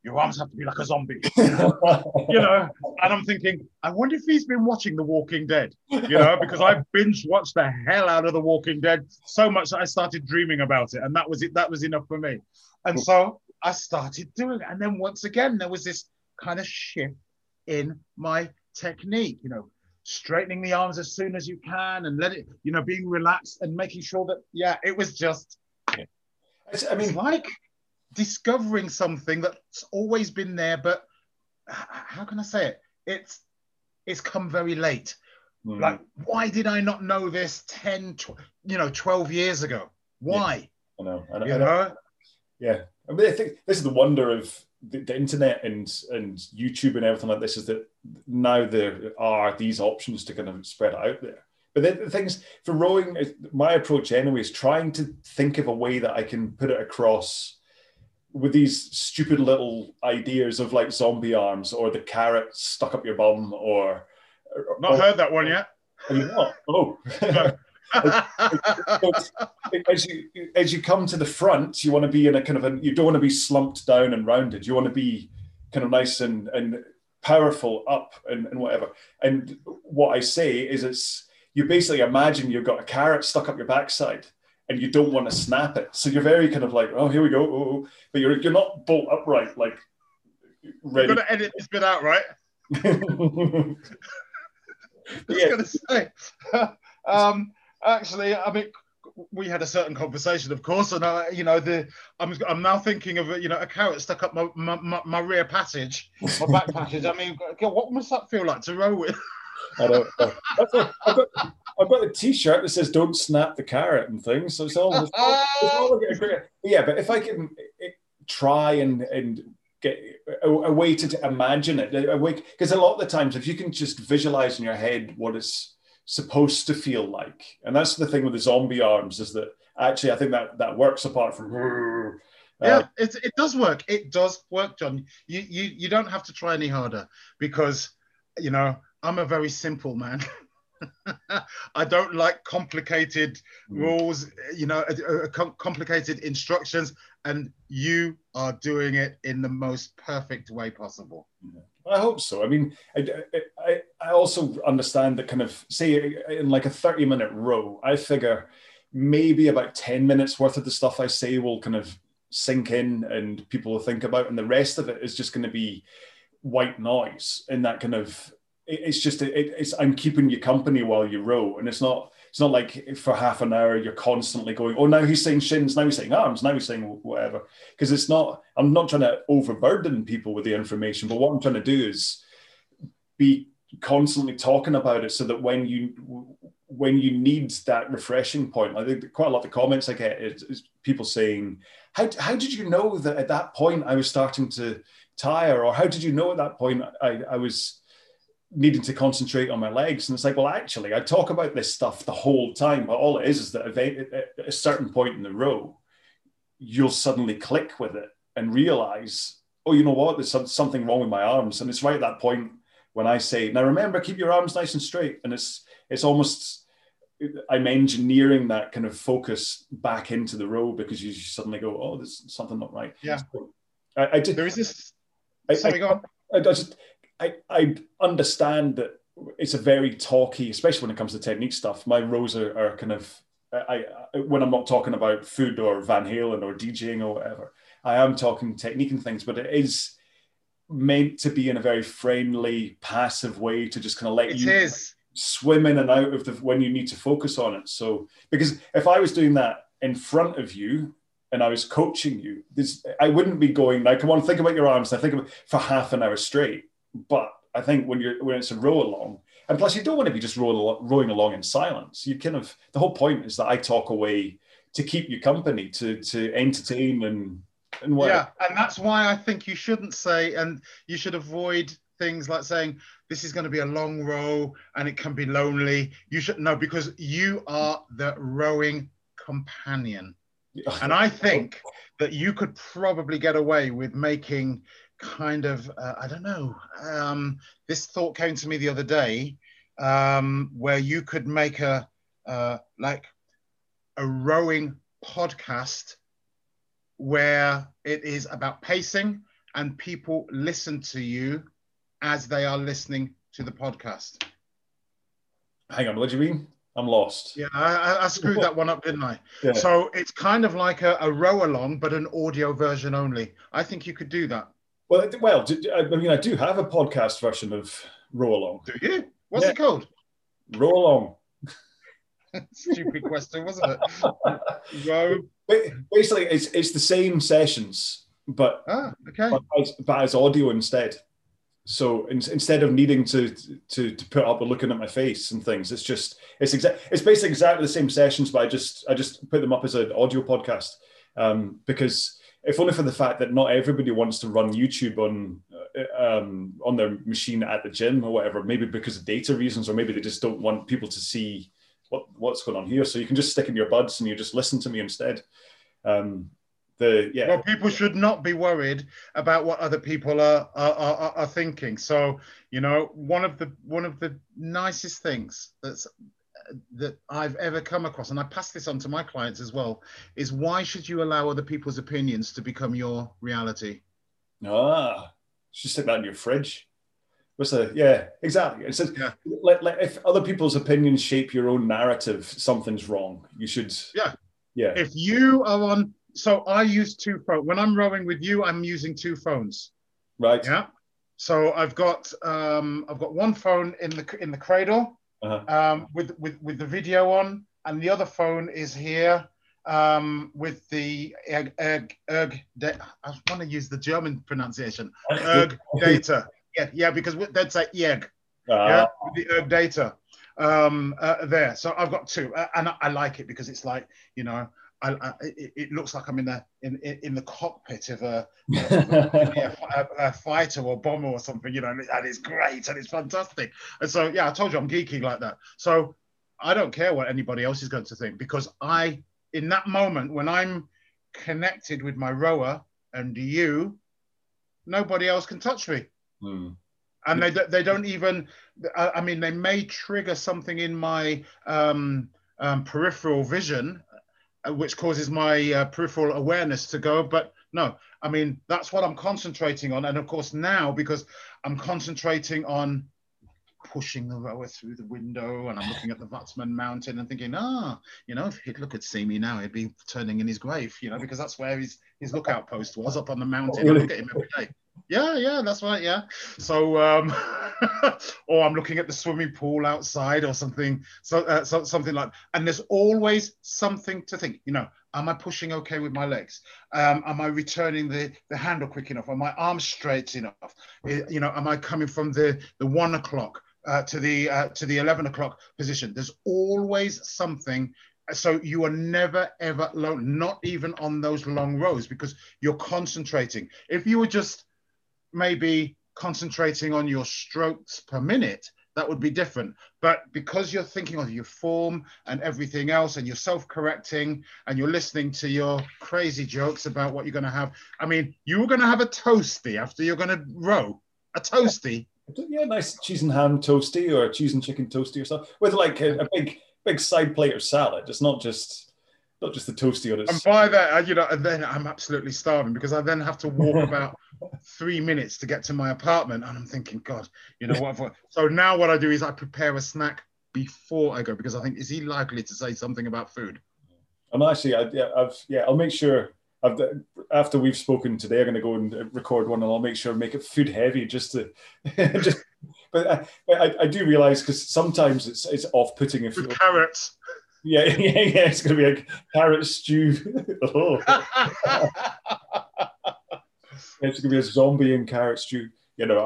Your arms have to be like a zombie, you know. And I'm thinking, I wonder if he's been watching The Walking Dead, you know, because I binge watched the hell out of The Walking Dead so much that I started dreaming about it, and that was it. That was enough for me. And so I started doing it, and then once again there was this kind of shift in my technique, you know, straightening the arms as soon as you can and let it, you know, being relaxed and making sure that, yeah, it was just, it's, I mean, like discovering something that's always been there, but how can I say it? It's, it's come very late. Mm. Like, why did I not know this 10, tw- you know, 12 years ago? Why? Yeah, I know. I know. You know? Yeah. I mean, I think this is the wonder of the, the, internet and and YouTube and everything like this is that now there are these options to kind of spread out there. But the, the things for rowing, my approach anyway is trying to think of a way that I can put it across with these stupid little ideas of like zombie arms or the carrot stuck up your bum or. Not or, heard that one yet. Are you not? Oh. As you as you come to the front, you want to be in a kind of a you don't want to be slumped down and rounded. You want to be kind of nice and and powerful up and, and whatever. And what I say is it's you basically imagine you've got a carrot stuck up your backside and you don't want to snap it. So you're very kind of like, oh, here we go. Oh, but you're you're not bolt upright like ready. You're gonna edit this bit out, right? I was yeah. gonna say. um, actually, I mean, we had a certain conversation, of course, and I, you know, the I'm I'm now thinking of you know a carrot stuck up my my, my, rear passage, my back passage. I mean, what must that feel like to row with? I don't. Know. I've got I've got a T-shirt that says "Don't snap the carrot" and things. So it's all. It's all, it's all yeah, but if I can, it, try and and get a, a way to, to imagine it a way because a lot of the times if you can just visualize in your head what it's supposed to feel like. And that's the thing with the zombie arms is that actually i think that that works apart from uh, yeah it, it does work. It does work john. You, you you don't have to try any harder because you know i'm a very simple man. I don't like complicated mm. rules, you know, uh, uh, complicated instructions, and you are doing it in the most perfect way possible. I hope so. I mean, I, I, I also understand that kind of say in like a 30 minute row, I figure maybe about 10 minutes worth of the stuff I say will kind of sink in and people will think about, and the rest of it is just going to be white noise in that kind of it's just it, it's I'm keeping you company while you row, and it's not it's not like for half an hour you're constantly going, oh now he's saying shins, now he's saying arms, now he's saying whatever, because it's not. I'm not trying to overburden people with the information, but what I'm trying to do is be constantly talking about it so that when you when you need that refreshing point, I think quite a lot of the comments I get is, is people saying, how, how did you know that at that point I was starting to tire, or how did you know at that point I, I was needing to concentrate on my legs. And it's like, well, actually, I talk about this stuff the whole time, but all it is is that at a certain point in the row, you'll suddenly click with it and realize, oh, you know what? There's something wrong with my arms. And it's right at that point when I say, now remember, keep your arms nice and straight. And it's it's almost I'm engineering that kind of focus back into the row because you suddenly go, oh, there's something not right. Yeah. I, I did. There is this. Sorry, I, go on. I, I just I, I understand that it's a very talky, especially when it comes to technique stuff. My rows are, are kind of, I, I, when I'm not talking about food or Van Halen or DJing or whatever, I am talking technique and things, but it is meant to be in a very friendly, passive way to just kind of let it you is. swim in and out of the when you need to focus on it. So, because if I was doing that in front of you, and I was coaching you, this I wouldn't be going like, come on, think about your arms. I think about for half an hour straight. But I think when you're when it's a row along, and plus you don't want to be just rowing, rowing along in silence. You kind of the whole point is that I talk away to keep you company, to to entertain and and what. Yeah, and that's why I think you shouldn't say, and you should avoid things like saying this is going to be a long row and it can be lonely. You should know because you are the rowing companion. And I think that you could probably get away with making kind of uh, I don't know. Um, this thought came to me the other day, um, where you could make a uh, like a rowing podcast where it is about pacing and people listen to you as they are listening to the podcast. Hang on, what do you mean? I'm lost. Yeah, I, I screwed that one up, didn't I? Yeah. So it's kind of like a, a row along, but an audio version only. I think you could do that. Well, well, I mean, I do have a podcast version of Row Along. Do you? What's yeah. it called? Row Along. Stupid question, wasn't it? Row. Basically, it's it's the same sessions, but ah, okay, but as, but as audio instead. So in, instead of needing to, to to put up or looking at my face and things, it's just it's exact it's basically exactly the same sessions, but I just I just put them up as an audio podcast um, because if only for the fact that not everybody wants to run YouTube on uh, um, on their machine at the gym or whatever. Maybe because of data reasons, or maybe they just don't want people to see what what's going on here. So you can just stick in your buds and you just listen to me instead. Um, the yeah. Well, people should not be worried about what other people are are, are are thinking. So you know, one of the one of the nicest things that's that I've ever come across, and I pass this on to my clients as well, is why should you allow other people's opinions to become your reality? Ah, just stick that in your fridge. What's the yeah, exactly. It says yeah. let, let, if other people's opinions shape your own narrative, something's wrong. You should yeah yeah. If you are on, so I use two phones when I'm rowing with you. I'm using two phones. Right. Yeah. So I've got um, I've got one phone in the in the cradle, uh-huh. um, with, with, with the video on, and the other phone is here um, with the erg, erg, erg de- I want to use the German pronunciation, Erg Data. Yeah, yeah, because they'd say erg, uh-huh. yeah, the Erg Data um, uh, there. So I've got two, uh, and I, I like it because it's like, you know, I, I, it, looks like I'm in the in in the cockpit of a, a, a, a, fighter or bomber or something, you know, and, and it's great and it's fantastic. And so, yeah, I told you I'm geeky like that. So I don't care what anybody else is going to think because I, in that moment when I'm connected with my rower and you, nobody else can touch me. Mm. And they, they don't even, I mean, they may trigger something in my um, um, peripheral vision which causes my uh, peripheral awareness to go. But no, I mean, that's what I'm concentrating on. And of course, now because I'm concentrating on pushing the rower through the window and I'm looking at the Watzmann mountain and thinking, ah, you know, if Hitler could see me now, he'd be turning in his grave, you know, because that's where his, his lookout post was up on the mountain. I look at him every day. Yeah, yeah, that's right. Yeah. So, um, or I'm looking at the swimming pool outside or something. So, uh, so something like, and there's always something to think. You know, am I pushing okay with my legs? Um, am I returning the the handle quick enough? Are my arms straight enough? You know, am I coming from the the one o'clock uh, to the uh, to the eleven o'clock position? There's always something so you are never ever alone not even on those long rows because you're concentrating if you were just maybe concentrating on your strokes per minute, that would be different. But because you're thinking of your form and everything else, and you're self correcting and you're listening to your crazy jokes about what you're going to have, I mean, you were going to have a toasty after you're going to row, a toasty. Yeah, nice cheese and ham toasty or cheese and chicken toasty or something with like a, a big, big side plate of salad. It's not just not just the toasty on it. And by that, uh, you know, and then I'm absolutely starving because I then have to walk about three minutes to get to my apartment, and I'm thinking, God, you know what? so now what I do is I prepare a snack before I go because I think is he likely to say something about food? I'm actually, I, yeah, I've, yeah, I'll make sure. I've, uh, after we've spoken today, I'm going to go and uh, record one, and I'll make sure make it food heavy, just to, just. But I, I, I do realize because sometimes it's it's off putting if with carrots. Yeah, yeah, yeah. It's going to be a carrot stew. oh. it's going to be a zombie and carrot stew. You know,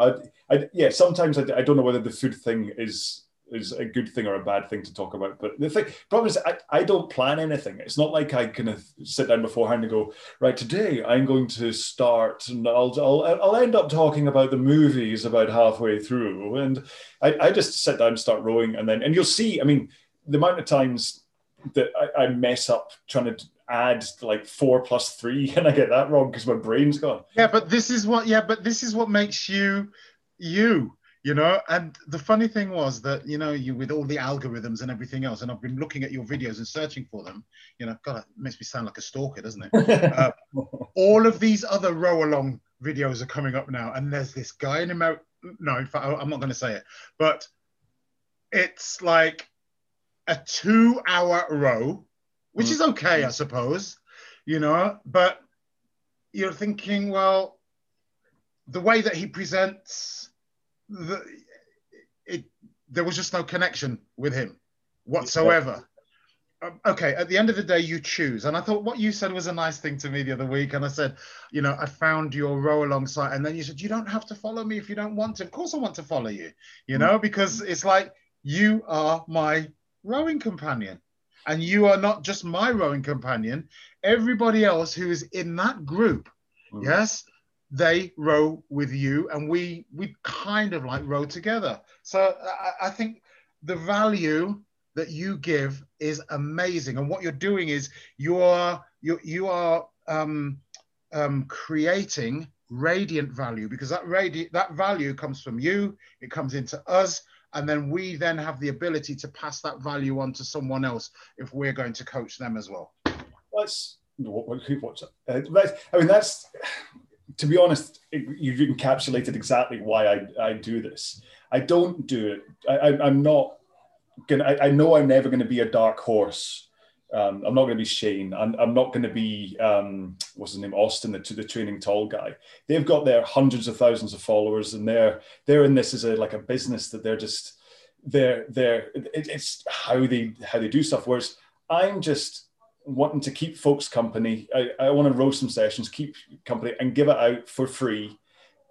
I, I yeah. Sometimes I, I don't know whether the food thing is is a good thing or a bad thing to talk about. But the thing, problem is, I, I don't plan anything. It's not like I kind of sit down beforehand and go, right, today I'm going to start and I'll, I'll, I'll end up talking about the movies about halfway through. And I, I just sit down and start rowing. And then, and you'll see, I mean, the amount of times that I, I mess up trying to add like four plus three and I get that wrong because my brain's gone. Yeah, but this is what yeah, but this is what makes you you, you know. And the funny thing was that, you know, you with all the algorithms and everything else, and I've been looking at your videos and searching for them, you know, God, it makes me sound like a stalker, doesn't it? uh, all of these other row along videos are coming up now, and there's this guy in America. No, in fact, I'm not going to say it, but it's like a two hour row, which mm. is okay, I mm. suppose, you know, but you're thinking, well, the way that he presents, the, it, there was just no connection with him whatsoever. Um, okay, at the end of the day, you choose. And I thought what you said was a nice thing to me the other week. And I said, you know, I found your row alongside. And then you said, you don't have to follow me if you don't want to. Of course, I want to follow you, you mm. know, because it's like you are my rowing companion. And you are not just my rowing companion. Everybody else who is in that group, mm. yes, they row with you, and we we kind of like row together. So I, I think the value that you give is amazing, and what you're doing is you are you you are um, um, creating radiant value because that radi- that value comes from you. It comes into us, and then we then have the ability to pass that value on to someone else if we're going to coach them as well. That's what, what's uh, i mean that's to be honest you've encapsulated exactly why I, I do this. I don't do it. I, i'm not gonna I, I know i'm never going to be a dark horse um, I'm not going to be Shane. I'm, I'm not going to be um, what's his name, Austin, the, the training tall guy. They've got their hundreds of thousands of followers, and they're they're in this as a like a business that they're just they're they're it, it's how they how they do stuff. Whereas I'm just wanting to keep folks company. I, I want to row some sessions, keep company, and give it out for free.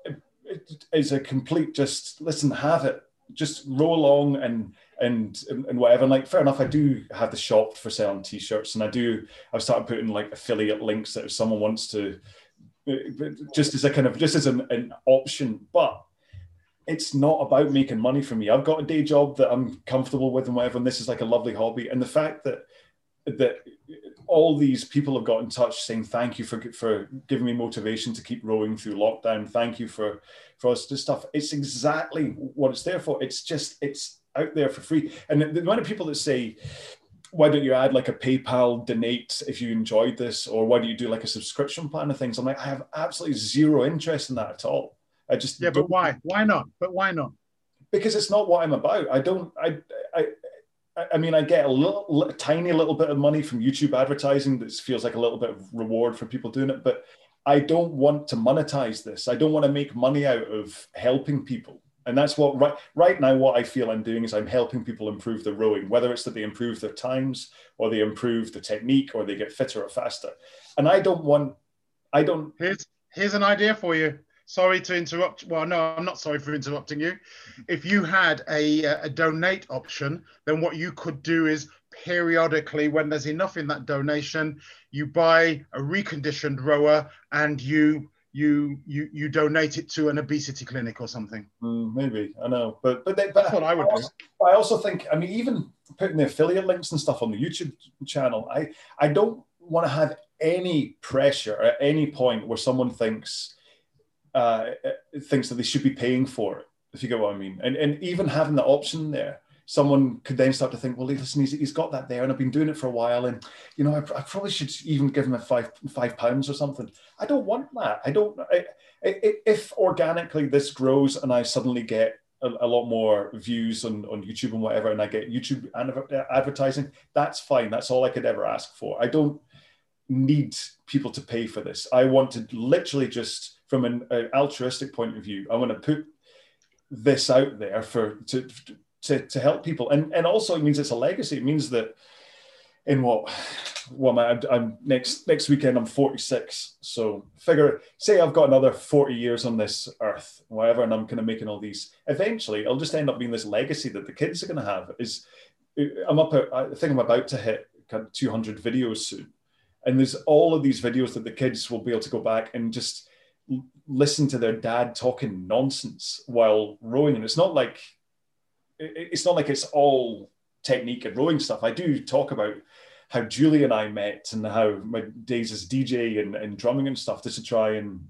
It, it, it's a complete just listen, have it just roll along and and and whatever. And like, fair enough, I do have the shop for selling t-shirts, and I do. I've started putting like affiliate links that if someone wants to, uh, just as a kind of just as an, an option, but it's not about making money for me. I've got a day job that I'm comfortable with and whatever, and this is like a lovely hobby. And the fact that that all these people have got in touch saying thank you for for giving me motivation to keep rowing through lockdown. Thank you for for us this stuff. It's exactly what it's there for. It's just it's out there for free. And the, the amount of people that say, why don't you add like a PayPal donate if you enjoyed this, or why do you do like a subscription plan of things? I'm like, I have absolutely zero interest in that at all. I just yeah, but why? Why not? But why not? Because it's not what I'm about. I don't. I. I. I mean, I get a little, a tiny little bit of money from YouTube advertising that feels like a little bit of reward for people doing it, but I don't want to monetize this. I don't want to make money out of helping people. And that's what right right now what I feel I'm doing is I'm helping people improve their rowing, whether it's that they improve their times or they improve the technique or they get fitter or faster. And I don't want I don't here's here's an idea for you. Sorry to interrupt. Well, no, I'm not sorry for interrupting you. If you had a, a donate option, then what you could do is periodically, when there's enough in that donation, you buy a reconditioned rower and you you you you donate it to an obesity clinic or something. Mm, maybe I know, but but, they, but that's what I would I also, do. I also think I mean even putting the affiliate links and stuff on the YouTube channel, I I don't want to have any pressure at any point where someone thinks uh, thinks that they should be paying for it. If you get what I mean, and and even having the option there someone could then start to think, well, listen, he's, he's got that there, and I've been doing it for a while, and you know, I, I probably should even give him a five five pounds or something. I don't want that. I don't. I, I, if organically this grows and I suddenly get a, a, lot more views on, on YouTube and whatever, and I get YouTube advertising, that's fine. That's all I could ever ask for. I don't need people to pay for this. I want to literally just, from an altruistic point of view, I want to put this out there for to to, to to help people. And, and also it means it's a legacy. It means that in what, well, I'm, I'm next, next weekend, I'm 46. So figure, say I've got another 40 years on this earth, whatever, and I'm kind of making all these, eventually it'll just end up being this legacy that the kids are going to have is I'm up at, I think I'm about to hit kind of 200 videos soon. And there's all of these videos that the kids will be able to go back and just listen to their dad talking nonsense while rowing. And it's not like it's not like it's all technique and rowing stuff. I do talk about how Julie and I met and how my days as DJ and, and drumming and stuff just to try and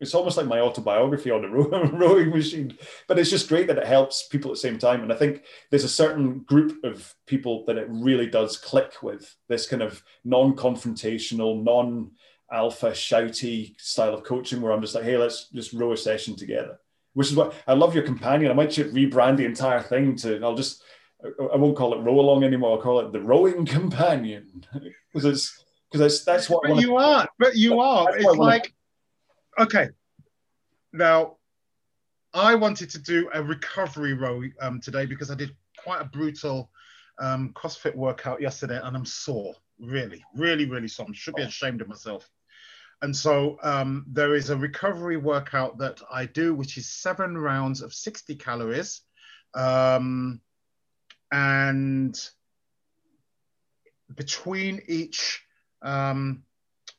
it's almost like my autobiography on the rowing machine. But it's just great that it helps people at the same time. And i think there's a certain group of people that it really does click with this kind of non-confrontational non-alpha shouty style of coaching where i'm just like hey let's just row a session together which is what I love your companion. I might rebrand the entire thing to, I'll just, I won't call it row along anymore. I'll call it the rowing companion because it's, because that's what but you are, but you are. It's like, okay, now I wanted to do a recovery row um, today because I did quite a brutal um, CrossFit workout yesterday and I'm sore, really, really, really sore. I should be ashamed of myself. And so um, there is a recovery workout that I do, which is seven rounds of 60 calories. Um, and between each um,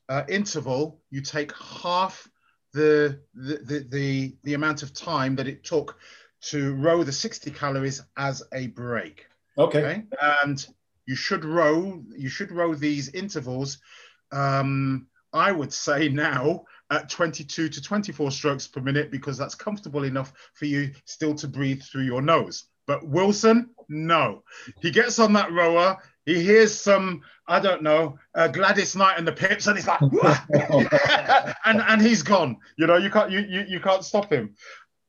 uh, interval, you take half the, the, the, the, the amount of time that it took to row the 60 calories as a break. Okay. okay? And you should row, you should row these intervals um, I would say now at 22 to 24 strokes per minute because that's comfortable enough for you still to breathe through your nose. But Wilson, no. He gets on that rower, he hears some, I don't know, uh, Gladys Knight and the Pips, and he's like, and and he's gone. You know, you can't you, you you can't stop him.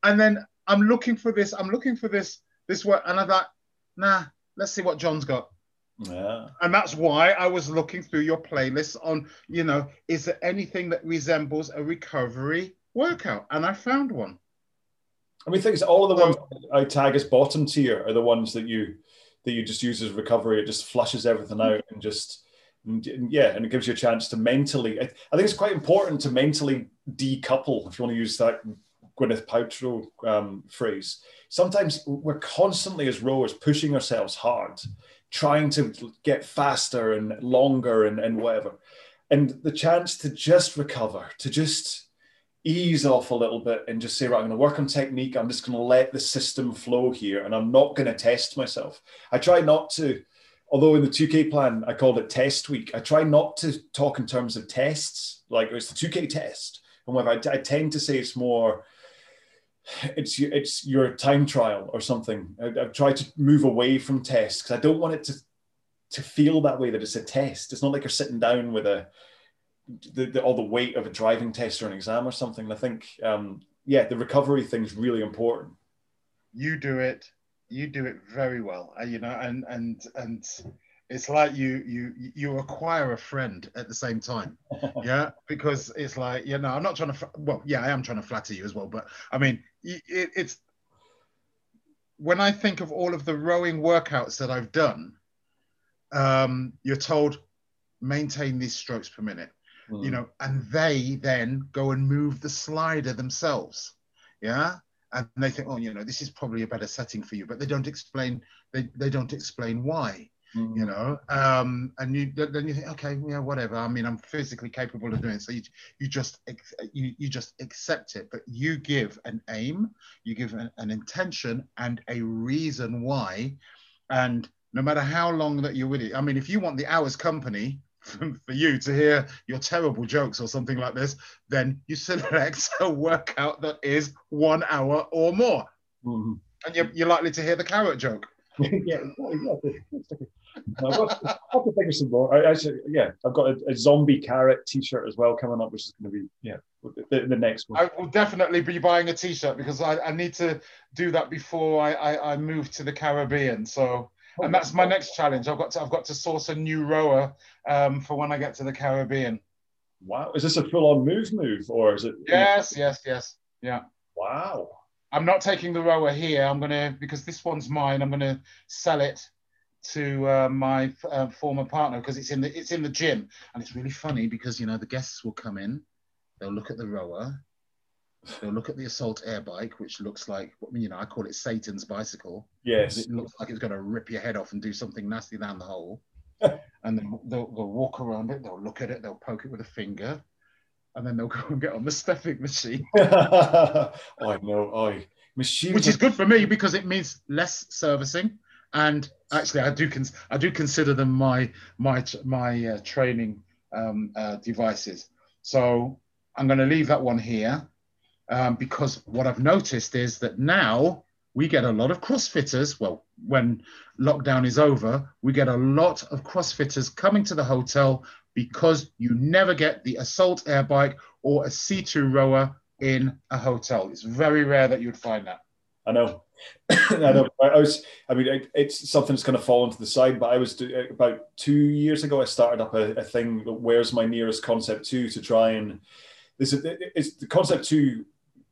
And then I'm looking for this, I'm looking for this this work, and I thought, nah, let's see what John's got. Yeah. And that's why I was looking through your playlist on, you know, is there anything that resembles a recovery workout? And I found one. I mean, things all of the so, ones I tag as bottom tier are the ones that you that you just use as recovery. It just flushes everything out and just and, yeah, and it gives you a chance to mentally. I, I think it's quite important to mentally decouple, if you want to use that Gwyneth Paltrow um, phrase. Sometimes we're constantly as rowers pushing ourselves hard, trying to get faster and longer and, and whatever. And the chance to just recover, to just ease off a little bit and just say, right, I'm going to work on technique. I'm just going to let the system flow here and I'm not going to test myself. I try not to, although in the 2K plan, I called it test week. I try not to talk in terms of tests, like it's the 2K test. And whatever, I, I tend to say it's more, it's it's your time trial or something. I, I've tried to move away from tests because I don't want it to to feel that way that it's a test. It's not like you're sitting down with a the, the, all the weight of a driving test or an exam or something. And I think, um, yeah, the recovery thing is really important. You do it. You do it very well. Uh, you know, and and and it's like you you you acquire a friend at the same time. yeah, because it's like you know, I'm not trying to. Well, yeah, I am trying to flatter you as well, but I mean, it, it's when I think of all of the rowing workouts that I've done. Um, you're told maintain these strokes per minute mm. you know, and they then go and move the slider themselves. Yeah. And they think, oh, you know, this is probably a better setting for you, but they don't explain, they, they don't explain why. Mm. You know, um, and you then you think, okay, yeah, whatever. I mean, I'm physically capable of doing it, so you you just you you just accept it. But you give an aim, you give an, an intention, and a reason why, and no matter how long that you're with it. I mean, if you want the hour's company, for you to hear your terrible jokes or something like this, then you select a workout that is one hour or more. Mm-hmm. And you're, you're likely to hear the carrot joke. Yeah, I've got, have to think of some more. I, actually, yeah, I've got a, a, zombie carrot T-shirt as well coming up, which is going to be yeah the, the, next one. I will definitely be buying a T-shirt because I, I need to do that before I, I, I move to the Caribbean. So and that's my next challenge. I've got to I've got to source a new rower um, for when I get to the Caribbean. Wow, is this a full-on move move or is it? Yes, yes, yes, yeah. Wow. I'm not taking the rower here. I'm gonna because this one's mine. I'm gonna sell it to uh, my uh, former partner because it's in the it's in the gym and it's really funny because you know the guests will come in, they'll look at the rower, They'll look at the assault air bike, which looks like, you know, I call it Satan's bicycle. Yes. It looks like it's going to rip your head off and do something nasty down the hole. and then they'll, they'll walk around it, they'll look at it, they'll poke it with a finger, and then they'll go and get on the stepping machine. I know, I machine, which is good for me because it means less servicing. And actually, I do cons- I do consider them my my my uh, training um, uh, devices. So I'm going to leave that one here um, because what I've noticed is that now we get a lot of CrossFitters. Well, when lockdown is over, we get a lot of CrossFitters coming to the hotel because you never get the assault air bike or a C2 rower in a hotel. It's very rare that you'd find that. I know. I know. I was. I mean, it's something that's going to fall into the side. But I was uh, about two years ago. I started up a, a thing. Where's my nearest Concept Two to try and this is it's the Concept Two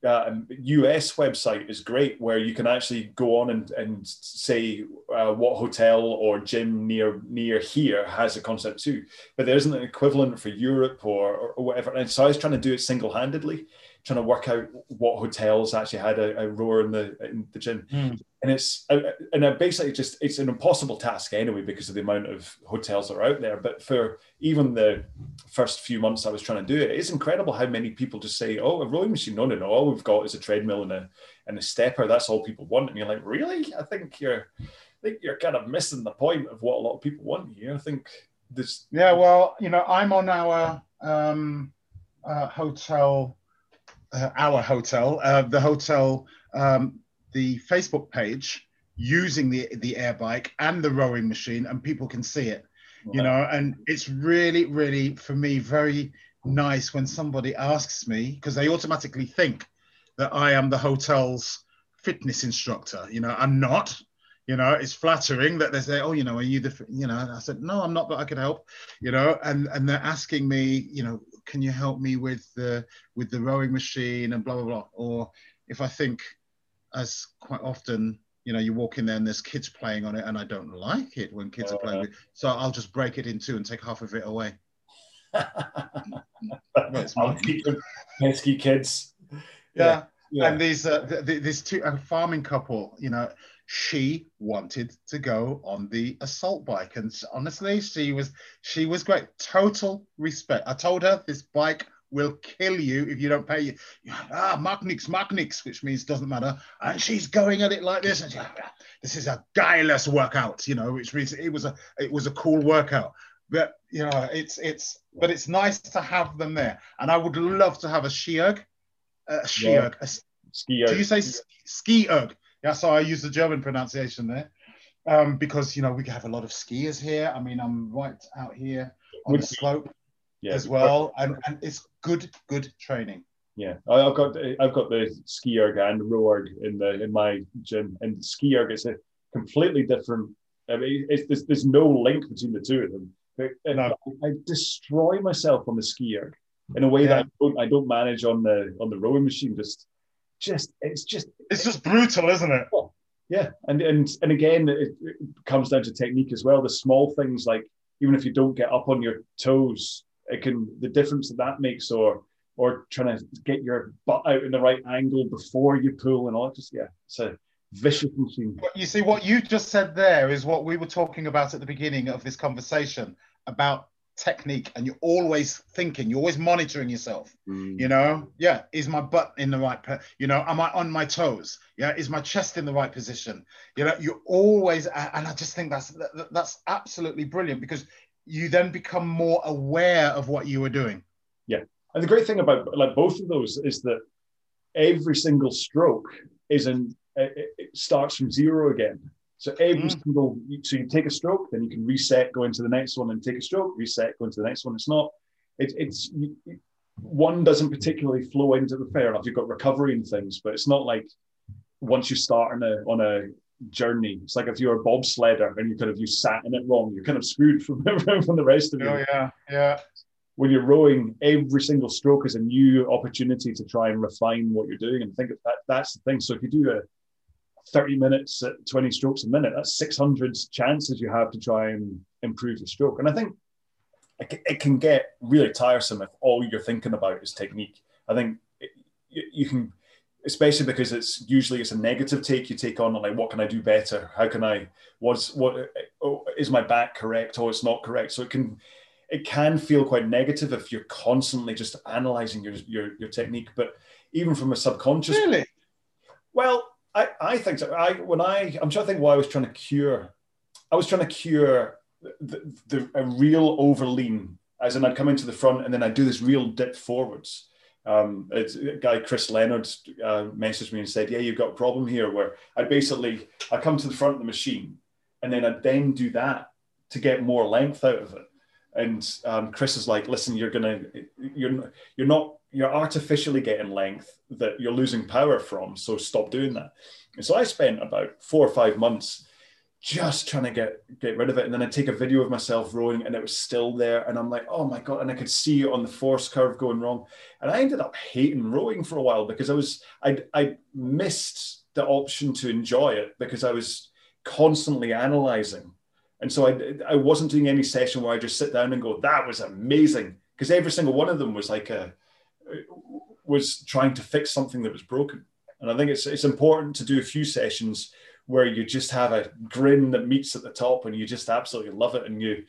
uh, US website is great where you can actually go on and, and say uh, what hotel or gym near near here has a Concept Two, but there isn't an equivalent for Europe or, or, or whatever. And so I was trying to do it single handedly trying to work out what hotels actually had a, a rower in the in the gym. Mm. And it's uh, and I basically just it's an impossible task anyway because of the amount of hotels that are out there. But for even the first few months I was trying to do it, it's incredible how many people just say, "Oh, a rowing machine? No, no, no. All we've got is a treadmill and a and a stepper. That's all people want." And you're like, "Really? I think you're." I think you're kind of missing the point of what a lot of people want here. I think this. Yeah, well, you know, I'm on our um, uh, hotel uh, our hotel, uh, the hotel, um, the Facebook page using the the air bike and the rowing machine, and people can see it. Wow. You know, and it's really, really for me very nice when somebody asks me because they automatically think that I am the hotel's fitness instructor. You know, I'm not. You know, it's flattering that they say, "Oh, you know, are you the?" You know, and I said, "No, I'm not, but I could help." You know, and and they're asking me, you know, can you help me with the with the rowing machine and blah blah blah? Or if i think as quite often you know you walk in there and there's kids playing on it and i don't like it when kids are playing with it so i'll just break it in two and take half of it away. Pesky kids. Yeah. yeah. and these uh, th- th- these two a farming couple, you know, she wanted to go on the assault bike, and honestly, she was she was great. Total respect. I told her this bike will kill you if you don't pay you. Ah, Magnix, Magnix, which means doesn't matter. And she's going at it like this, and she, this is a guileless workout, you know, which means it was a it was a cool workout. But you know, it's it's but it's nice to have them there, and I would love to have a SkiErg, a SkiErg, a, ski Do you say SkiErg? Yeah, so I use the German pronunciation there. Um, because you know we have a lot of skiers here. I mean, I'm right out here on the slope yeah, as well, and, and it's good, good training. Yeah, I've got I've got the SkiErg and RowErg in the in my gym, and SkiErg is a completely different. I mean, it's, there's, there's no link between the two of them. And no. I, I, destroy myself on the SkiErg in a way yeah. that I don't I don't manage on the on the rowing machine. Just just it's just it's just brutal, isn't it? Oh, yeah, and and and again, it, it comes down to technique as well. The small things like even if you don't get up on your toes it can the difference that that makes or or trying to get your butt out in the right angle before you pull and all just yeah it's a vicious machine you see what you just said there is what we were talking about at the beginning of this conversation about technique and you're always thinking you're always monitoring yourself mm. you know yeah is my butt in the right pe- you know am i on my toes yeah is my chest in the right position you know you're always and i just think that's that's absolutely brilliant because you then become more aware of what you were doing. Yeah. And the great thing about like both of those is that every single stroke is in it starts from zero again. So every mm. single so you take a stroke, then you can reset, go into the next one, and take a stroke, reset, go into the next one. It's not. It, it's one doesn't particularly flow into the fair enough. You've got recovery and things, but it's not like once you start on a on a journey. It's like if you're a bobsledder and you kind of you sat in it wrong, you're kind of screwed from, from the rest of you. Oh yeah, yeah. When you're rowing, every single stroke is a new opportunity to try and refine what you're doing. And think of that. That's the thing. So if you do a 30 minutes at 20 strokes a minute, that's 600 chances you have to try and improve your stroke. And I think it can get really tiresome if all you're thinking about is technique. I think you can especially because it's usually it's a negative take you take on like what can i do better? How can i was what oh, is my back correct? Oh it's not correct. So it can it can feel quite negative if you're constantly just analyzing your your, your technique. But even from a subconscious really? Well i i think so i when i i'm trying to think why i was trying to cure i was trying to cure the, the a real overlean as in i'd come into the front and then i'd do this real dip forwards um, a guy Chris Leonard uh, messaged me and said, "Yeah, you've got a problem here." Where I basically I come to the front of the machine, and then I then do that to get more length out of it. And um, Chris is like, "Listen, you're gonna you're you're not you're artificially getting length that you're losing power from. So stop doing that." And so I spent about four or five months just trying to get get rid of it. And then I take a video of myself rowing and it was still there. And I'm like, oh my God. And I could see it on the force curve going wrong. And I ended up hating rowing for a while because I was I I missed the option to enjoy it because I was constantly analyzing. And so I I wasn't doing any session where I just sit down and go, that was amazing. Because every single one of them was like a was trying to fix something that was broken. And I think it's it's important to do a few sessions where you just have a grin that meets at the top and you just absolutely love it. And you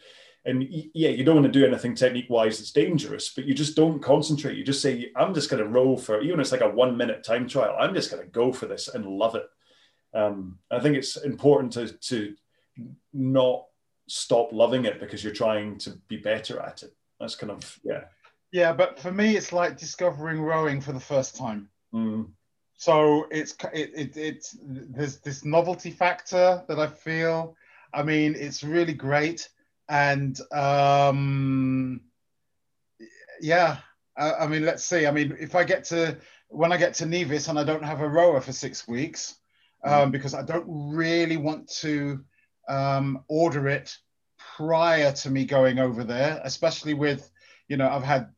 and yeah you don't want to do anything technique wise that's dangerous but you just don't concentrate. You just say i'm just going to roll for even it's like a one minute time trial i'm just going to go for this and love it. Um, i think it's important to to not stop loving it because you're trying to be better at it. That's kind of yeah yeah but for me it's like discovering rowing for the first time mm so it's it, it, it's there's this novelty factor that I feel. I mean, it's really great, and um, yeah, I, I, mean, let's see. I mean, if I get to when I get to Nevis and I don't have a rower for six weeks, um, mm. because I don't really want to um, order it prior to me going over there, especially with you know I've had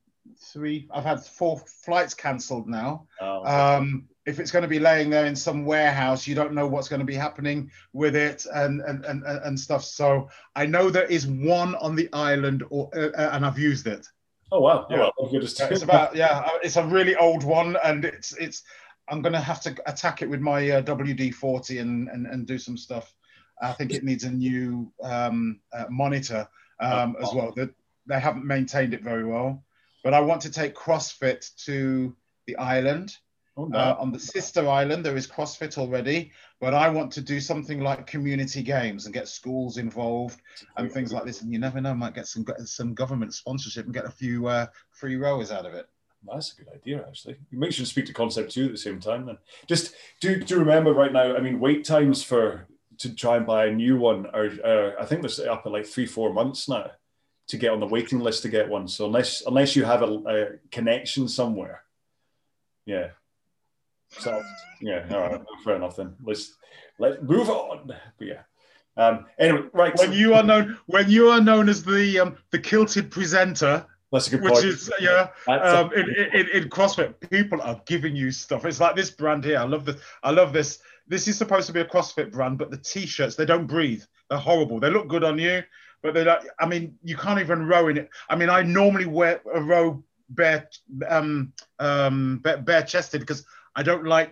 three, I've had four flights cancelled now. Oh, um, if it's going to be laying there in some warehouse, you don't know what's going to be happening with it and and and, and stuff. So I know there is one on the island, or uh, uh and I've used it. Oh wow! Yeah. Oh, well, it's about yeah, uh, it's a really old one, and it's it's. I'm going to have to attack it with my uh, WD-40 and, and and do some stuff. I think it needs a new um, uh, monitor um, as well. That they haven't maintained it very well. But I want to take CrossFit to the island. Oh, no. uh, on the sister island, there is CrossFit already, but I want to do something like community games and get schools involved and things like this. And you never know, might get some some government sponsorship and get a few uh, free rowers out of it. That's a good idea, actually. You make sure to speak to Concept Two at the same time. Then, just do do remember right now. I mean, wait times for to try and buy a new one are uh, I think they're up at like three four months now to get on the waiting list to get one. So unless unless you have a, a connection somewhere, yeah. So yeah, all right, fair enough then. Let's let's move on. But yeah. Um, anyway, right. When you are known when you are known as the um, the kilted presenter. That's a good Which is yeah, um, in, in, in CrossFit, people are giving you stuff. It's like this brand here. I love this. I love this. This is supposed to be a CrossFit brand, but the t-shirts they don't breathe. They're horrible. They look good on you, but they're like, I mean, you can't even row in it. I mean, I normally wear a row bare, um, um, bare, chested because I don't like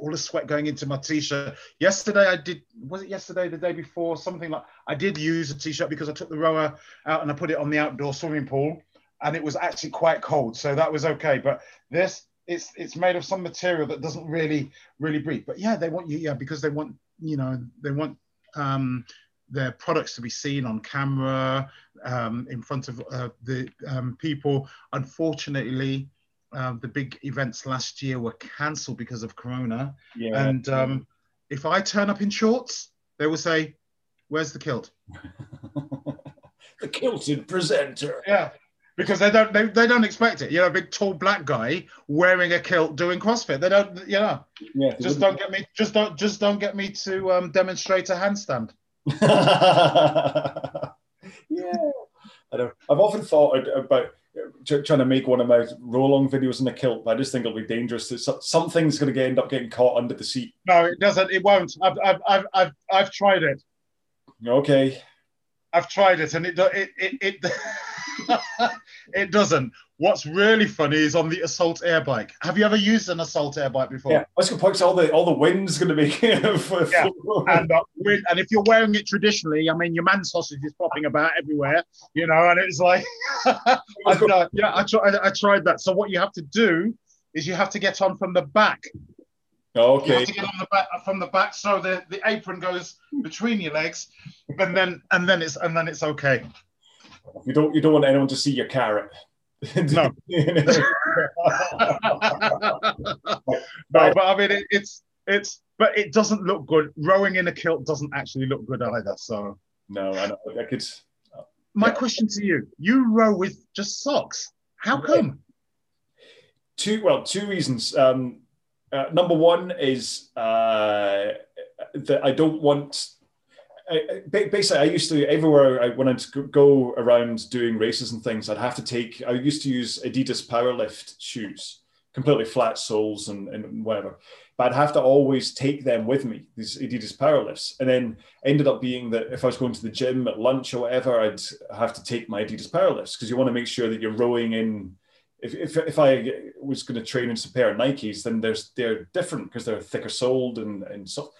all the sweat going into my t-shirt. Yesterday I did, was it yesterday, the day before, something like, I did use a t-shirt because I took the rower out and I put it on the outdoor swimming pool and it was actually quite cold. So that was okay. But this, it's, it's made of some material that doesn't really, really breathe. But yeah, they want you, yeah, because they want, you know, they want, um, their products to be seen on camera um, in front of uh, the um, people. Unfortunately, uh, the big events last year were cancelled because of Corona. Yeah. And um, if I turn up in shorts, they will say, "Where's the kilt?" the kilted presenter. Yeah. Because they don't they, they don't expect it. You know, a big tall black guy wearing a kilt doing CrossFit. They don't you know. Yeah, just don't get me just don't just don't get me to um, demonstrate a handstand. yeah, I know. I've often thought about trying to make one of my roll-on videos in a kilt, but I just think it'll be dangerous. Something's going to end up getting caught under the seat. No, it doesn't. It won't. I've, I've, I've, I've, I've tried it. Okay. I've tried it, and it, it, it, it it doesn't. What's really funny is on the assault air bike. Have you ever used an assault air bike before? Yeah, that's good point. All the all the wind's going to be. for, yeah, and uh, wind, and if you're wearing it traditionally, I mean, your man sausage is popping about everywhere, you know, and it's like, uh, yeah, I, tried, I tried that. So what you have to do is you have to get on from the back. Okay. You have to get on the back from the back, so the, the apron goes between your legs, and then and then it's and then it's okay. You don't you don't want anyone to see your carrot. No. no, but I mean it, it's it's but it doesn't look good. Rowing in a kilt doesn't actually look good either. So no, I, know, I could. My yeah. question to you: You row with just socks? How come? Two well, two reasons. Um, uh, number one is uh, that I don't want I, basically, I used to everywhere I when I'd go around doing races and things, I'd have to take. I used to use Adidas Powerlift shoes, completely flat soles and, and whatever. But I'd have to always take them with me, these Adidas Powerlifts, and then ended up being that if I was going to the gym at lunch or whatever, I'd have to take my Adidas Powerlifts because you want to make sure that you're rowing in. If, if, if I was going to train in a pair of Nikes, then there's they're different because they're thicker soled and and so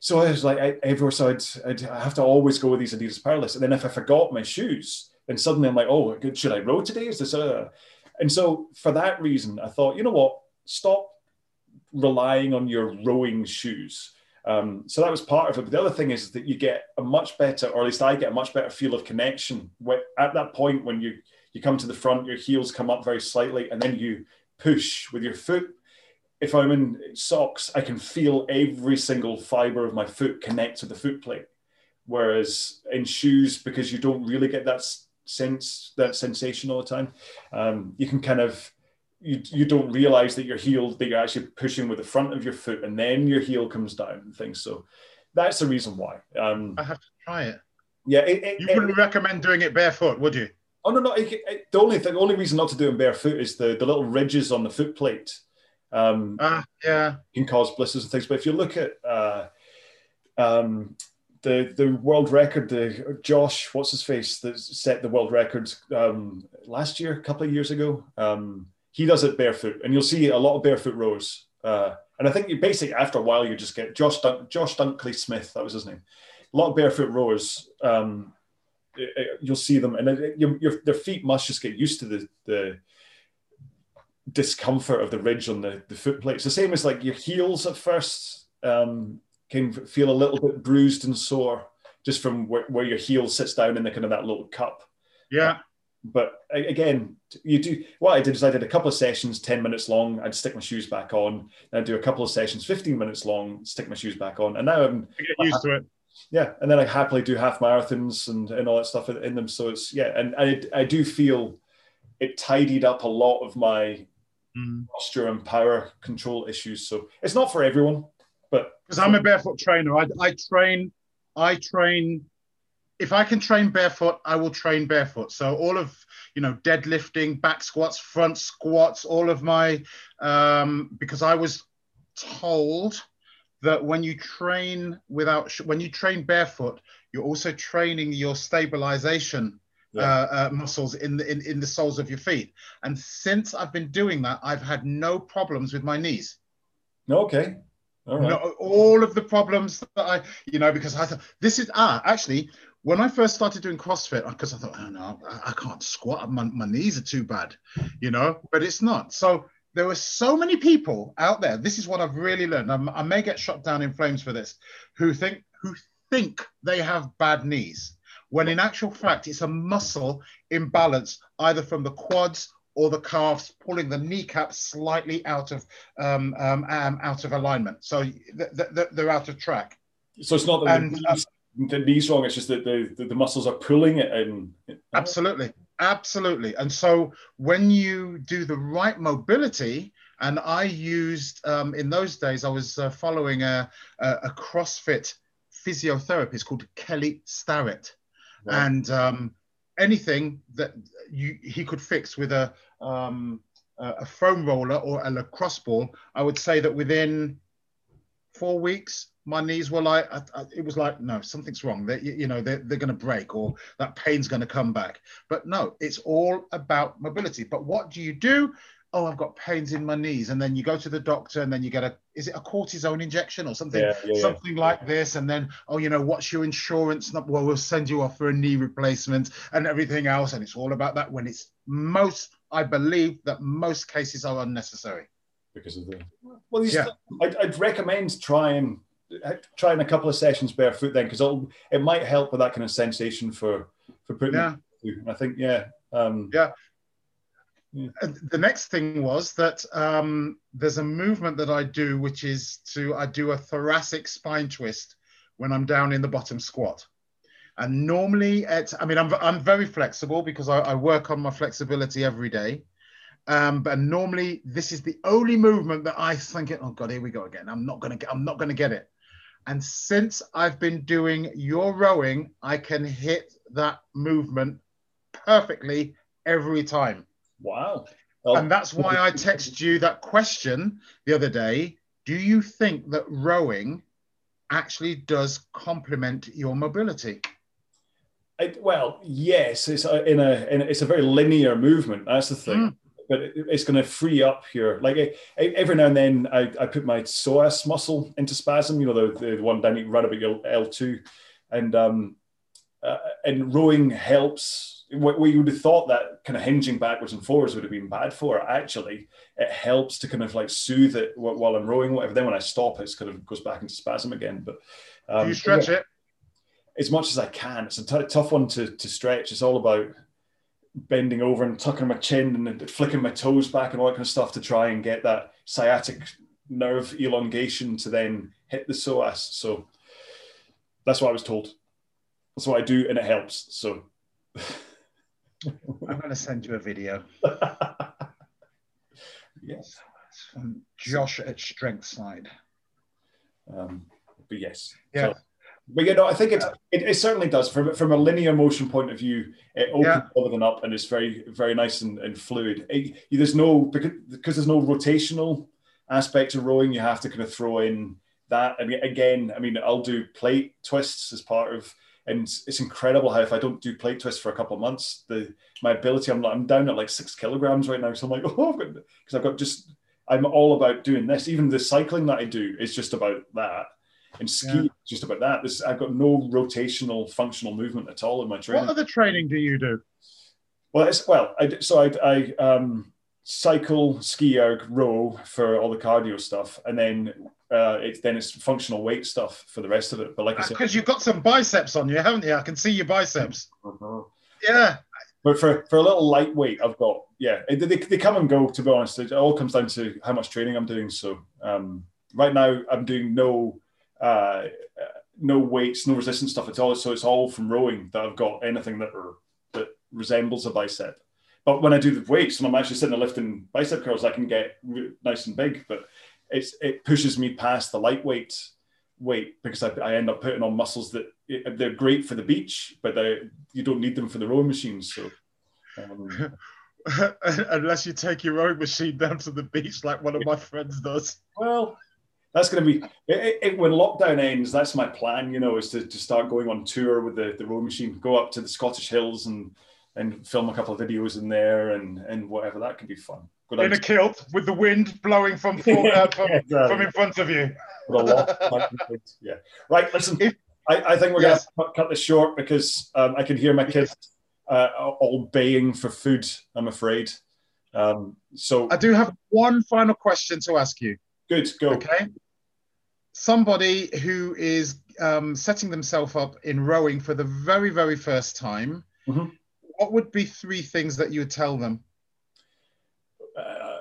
so I was like, I, everywhere, so I'd, I'd have to always go with these Adidas Powerlifts. And then if I forgot my shoes, then suddenly I'm like, oh, should I row today? Is this a... And so for that reason, I thought, you know what, stop relying on your rowing shoes. Um, so that was part of it. But the other thing is that you get a much better, or at least I get a much better feel of connection with, at that point when you you come to the front, your heels come up very slightly, and then you push with your foot if I'm in socks, I can feel every single fiber of my foot connect to the foot plate. Whereas in shoes, because you don't really get that sense, that sensation all the time, um, you can kind of you, you don't realize that your heel that you're actually pushing with the front of your foot, and then your heel comes down and things. So that's the reason why. Um, I have to try it. Yeah, it, it, you wouldn't it, recommend doing it barefoot, would you? Oh no, no. the only thing, the only reason not to do it barefoot is the the little ridges on the foot plate um, ah, yeah, can cause blisters and things. But if you look at uh, um, the the world record, the Josh, what's his face, that set the world record um, last year, a couple of years ago. Um, he does it barefoot, and you'll see a lot of barefoot rows. Uh, and I think you basically after a while you just get Josh Dun- Josh Dunkley Smith, that was his name. A lot of barefoot rowers, um, you'll see them, and your, your, their feet must just get used to the the discomfort of the ridge on the, the foot plate. It's the same as like your heels at first um, can feel a little bit bruised and sore just from where, where your heel sits down in the kind of that little cup. Yeah. But again, you do what I did is I did a couple of sessions, 10 minutes long. I'd stick my shoes back on. Then I'd do a couple of sessions, 15 minutes long, stick my shoes back on. And now I'm get used to it. Yeah. And then I happily do half marathons and, and all that stuff in, in them. So it's, yeah. And I, I do feel it tidied up a lot of my mm. posture and power control issues. So it's not for everyone, but because I'm a barefoot trainer, I, I train, I train. If I can train barefoot, I will train barefoot. So all of you know, deadlifting, back squats, front squats, all of my, um, because I was told that when you train without, when you train barefoot, you're also training your stabilization yeah. uh, uh, muscles in the in, in the soles of your feet. And since I've been doing that, I've had no problems with my knees. Okay. All right. No, all of the problems that I, you know, because I thought this is ah actually when I first started doing CrossFit, because I thought, oh no, I, I can't squat. My, my knees are too bad, you know, but it's not. So there were so many people out there. This is what I've really learned. I'm, i may get shot down in flames for this, who think who think they have bad knees when in actual fact it's a muscle imbalance either from the quads or the calves pulling the kneecap slightly out of um, um, um, out of alignment. So th- th- they're out of track. So it's not that and, the, knees, uh, the knees wrong it's just that the, the, the muscles are pulling it and absolutely. Absolutely. And so when you do the right mobility and i used um, in those days i was uh, following a, a, a crossfit physiotherapist called kelly starrett and um, anything that you, he could fix with a um, a foam roller or a lacrosse ball, I would say that within four weeks, my knees were like, I, I, it was like, no, something's wrong. They, you know, they're, they're going to break or that pain's going to come back. But no, it's all about mobility. But what do you do? Oh, I've got pains in my knees, and then you go to the doctor, and then you get a is it a cortisone injection or something, yeah, yeah, something yeah. like this, and then oh, you know, what's your insurance? Well, we'll send you off for a knee replacement and everything else, and it's all about that. When it's most, I believe that most cases are unnecessary because of the well. yeah. I'd, I'd recommend trying trying a couple of sessions barefoot then because it might help with that kind of sensation for for putting. Yeah. I think yeah. Um, yeah, the next thing was that um, there's a movement that I do, which is to I do a thoracic spine twist when I'm down in the bottom squat. And normally, at, I mean, I'm, I'm very flexible because I, I work on my flexibility every day. Um, but normally, this is the only movement that I think, oh God, here we go again. I'm not gonna get, I'm not gonna get it. And since I've been doing your rowing, I can hit that movement perfectly every time. Wow. Well, and that's why I texted you that question the other day. Do you think that rowing actually does complement your mobility? It, well, yes, it's a, in, a, in a, it's a very linear movement. That's the thing. Mm. But it, it's going to free up your like every now and then I, I put my psoas muscle into spasm. You know the, the one down you run about your L two, and um, uh, and rowing helps what, you would have thought that kind of hinging backwards and forwards would have been bad for. Actually, it helps to kind of like soothe it while I'm rowing, whatever. Then when I stop, it kind of goes back into spasm again. But um, Do you stretch yeah, it as much as I can. It's a t- tough one to, to stretch. It's all about bending over and tucking my chin and flicking my toes back and all that kind of stuff to try and get that sciatic nerve elongation to then hit the psoas. So that's what I was told. That's what I do, and it helps. So. I'm going to send you a video. yes. From Josh at Strength Side. Um, but yes. Yeah. So, but you know, I think it, it, it certainly does from from a linear motion point of view. It opens yeah. everything up and it's very very nice and, and fluid. It, there's no because, because there's no rotational aspect to rowing. You have to kind of throw in that. I mean, again, I mean, I'll do plate twists as part of and it's incredible how if I don't do plate twists for a couple of months, the my ability I'm I'm down at like six kilograms right now. So I'm like, oh, because I've, I've got just I'm all about doing this. Even the cycling that I do is just about that. And ski yeah. just about that. This I've got no rotational functional movement at all in my training. What other training do you do? Well, it's well, I so I, I um, cycle, SkiErg, row for all the cardio stuff, and then uh, it's then it's functional weight stuff for the rest of it. But like I said, because you've got some biceps on you, haven't you? I can see your biceps. Uh-huh. Yeah. But for, for a little lightweight, I've got yeah. They, they, come and go. To be honest, it all comes down to how much training I'm doing. So um, right now, I'm doing no uh, no weights, no resistance stuff at all. So it's all from rowing that I've got anything that that resembles a bicep. But when I do the weights, and I'm actually sitting there lifting bicep curls, I can get nice and big. But it's it pushes me past the lightweight weight because I, I end up putting on muscles that they're great for the beach, but you don't need them for the rowing machines. So. Um, Unless you take your rowing machine down to the beach like one of my friends does. Well, that's going to be it, it, when lockdown ends. That's my plan, you know, is to, to start going on tour with the, the rowing machine, go up to the Scottish hills and and film a couple of videos in there and and whatever that could be fun. Go in a kilt with the wind blowing from from, uh, from, exactly. from, in front of you. yeah. Right. Listen, if, I, I, think we're yes. going to cut this short because um, I can hear my kids uh, all baying for food. I'm afraid. Um, so I do have one final question to ask you. Good. Go. Okay. Somebody who is um, setting themselves up in rowing for the very, very first time. Mm-hmm what would be three things that you would tell them? Uh,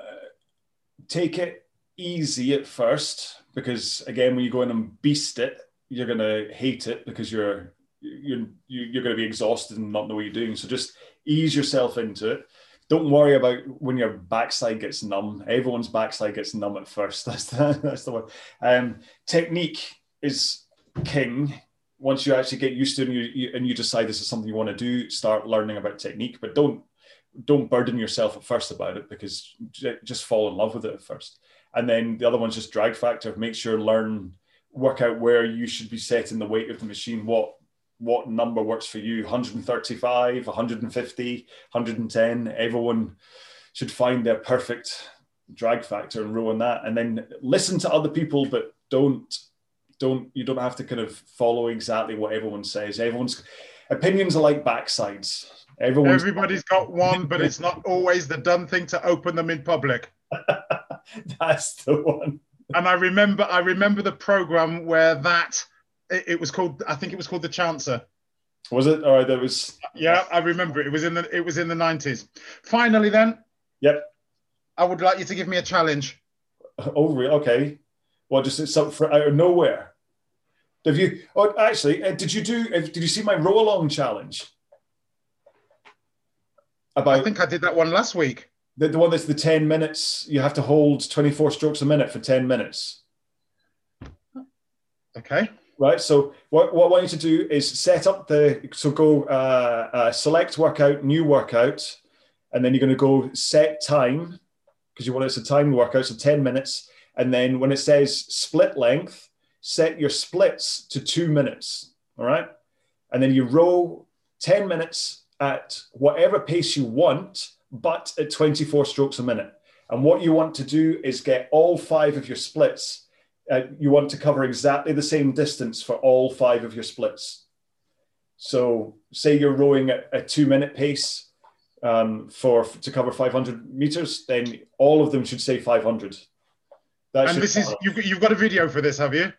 take it easy at first, because again, when you go in and beast it, you're going to hate it because you're you're you're going to be exhausted and not know what you're doing. So just ease yourself into it. Don't worry about when your backside gets numb. Everyone's backside gets numb at first. That's the, that's the one. Um, technique is king once you actually get used to it and you, you, and you decide this is something you want to do, start learning about technique, but don't don't burden yourself at first about it because just fall in love with it at first. And then the other one's just drag factor. Make sure learn work out where you should be setting the weight of the machine. What what number works for you? 135, 150, 110. Everyone should find their perfect drag factor and row on that. And then listen to other people, but don't don't you don't have to kind of follow exactly what everyone says. Everyone's opinions are like backsides. Everyone's Everybody's got one, but it's not always the done thing to open them in public. That's the one. And I remember, I remember the program where that it, it was called. I think it was called the Chancer. Was it? All right, there was. Yeah, I remember it. It was in the. It was in the nineties. Finally, then. Yep. I would like you to give me a challenge. Oh, really? Okay. Well, just some for out of nowhere. Have you? Oh, actually, uh, did you do? Uh, did you see my row along challenge? About I think I did that one last week. The, the one that's the ten minutes. You have to hold twenty four strokes a minute for ten minutes. Okay. Right. So what, what I want you to do is set up the so go uh, uh, select workout, new workout, and then you're going to go set time because you want it's a timed workout, so ten minutes and then when it says split length, set your splits to two minutes. All right. And then you row 10 minutes at whatever pace you want, but at 24 strokes a minute. And what you want to do is get all five of your splits. Uh, you want to cover exactly the same distance for all five of your splits. So, say you're rowing at a two minute pace um, for to cover 500 meters, then all of them should say 500. And this is you've, you've got a video for this, have you?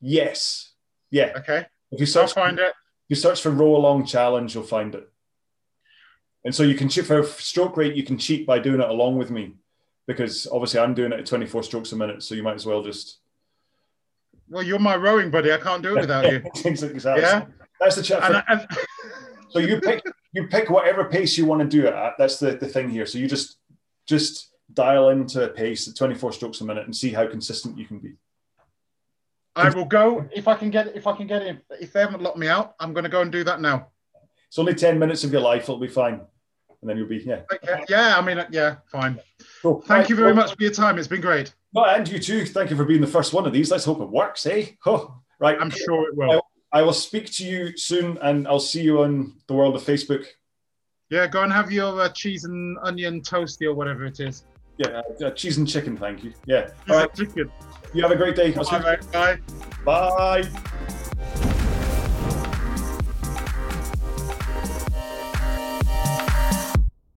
Yes. Yeah. Okay. If you search, I'll find it. If you search for row along challenge, you'll find it. And so you can cheat for stroke rate. You can cheat by doing it along with me, because obviously I'm doing it at 24 strokes a minute. So you might as well just. Well, you're my rowing buddy. I can't do it without you. exactly. Yeah. That's the chat. And, and... so you pick you pick whatever pace you want to do it at. That's the, the thing here. So you just just dial into a pace at 24 strokes a minute and see how consistent you can be. I will go if I can get if I can get it. If they haven't locked me out, I'm going to go and do that now. It's only 10 minutes of your life. It'll be fine. And then you'll be, yeah. Okay. Yeah, I mean, yeah, fine. Cool. Thank right. you very much for your time. It's been great. No, and you too. Thank you for being the first one of these. Let's hope it works, eh? Oh, right. I'm sure it will. I, I will speak to you soon and I'll see you on the world of Facebook. Yeah, go and have your uh, cheese and onion toasty or whatever it is. Yeah, uh, cheese and chicken, thank you. Yeah. All right. Chicken. You have a great day. Bye. Bye. Bye.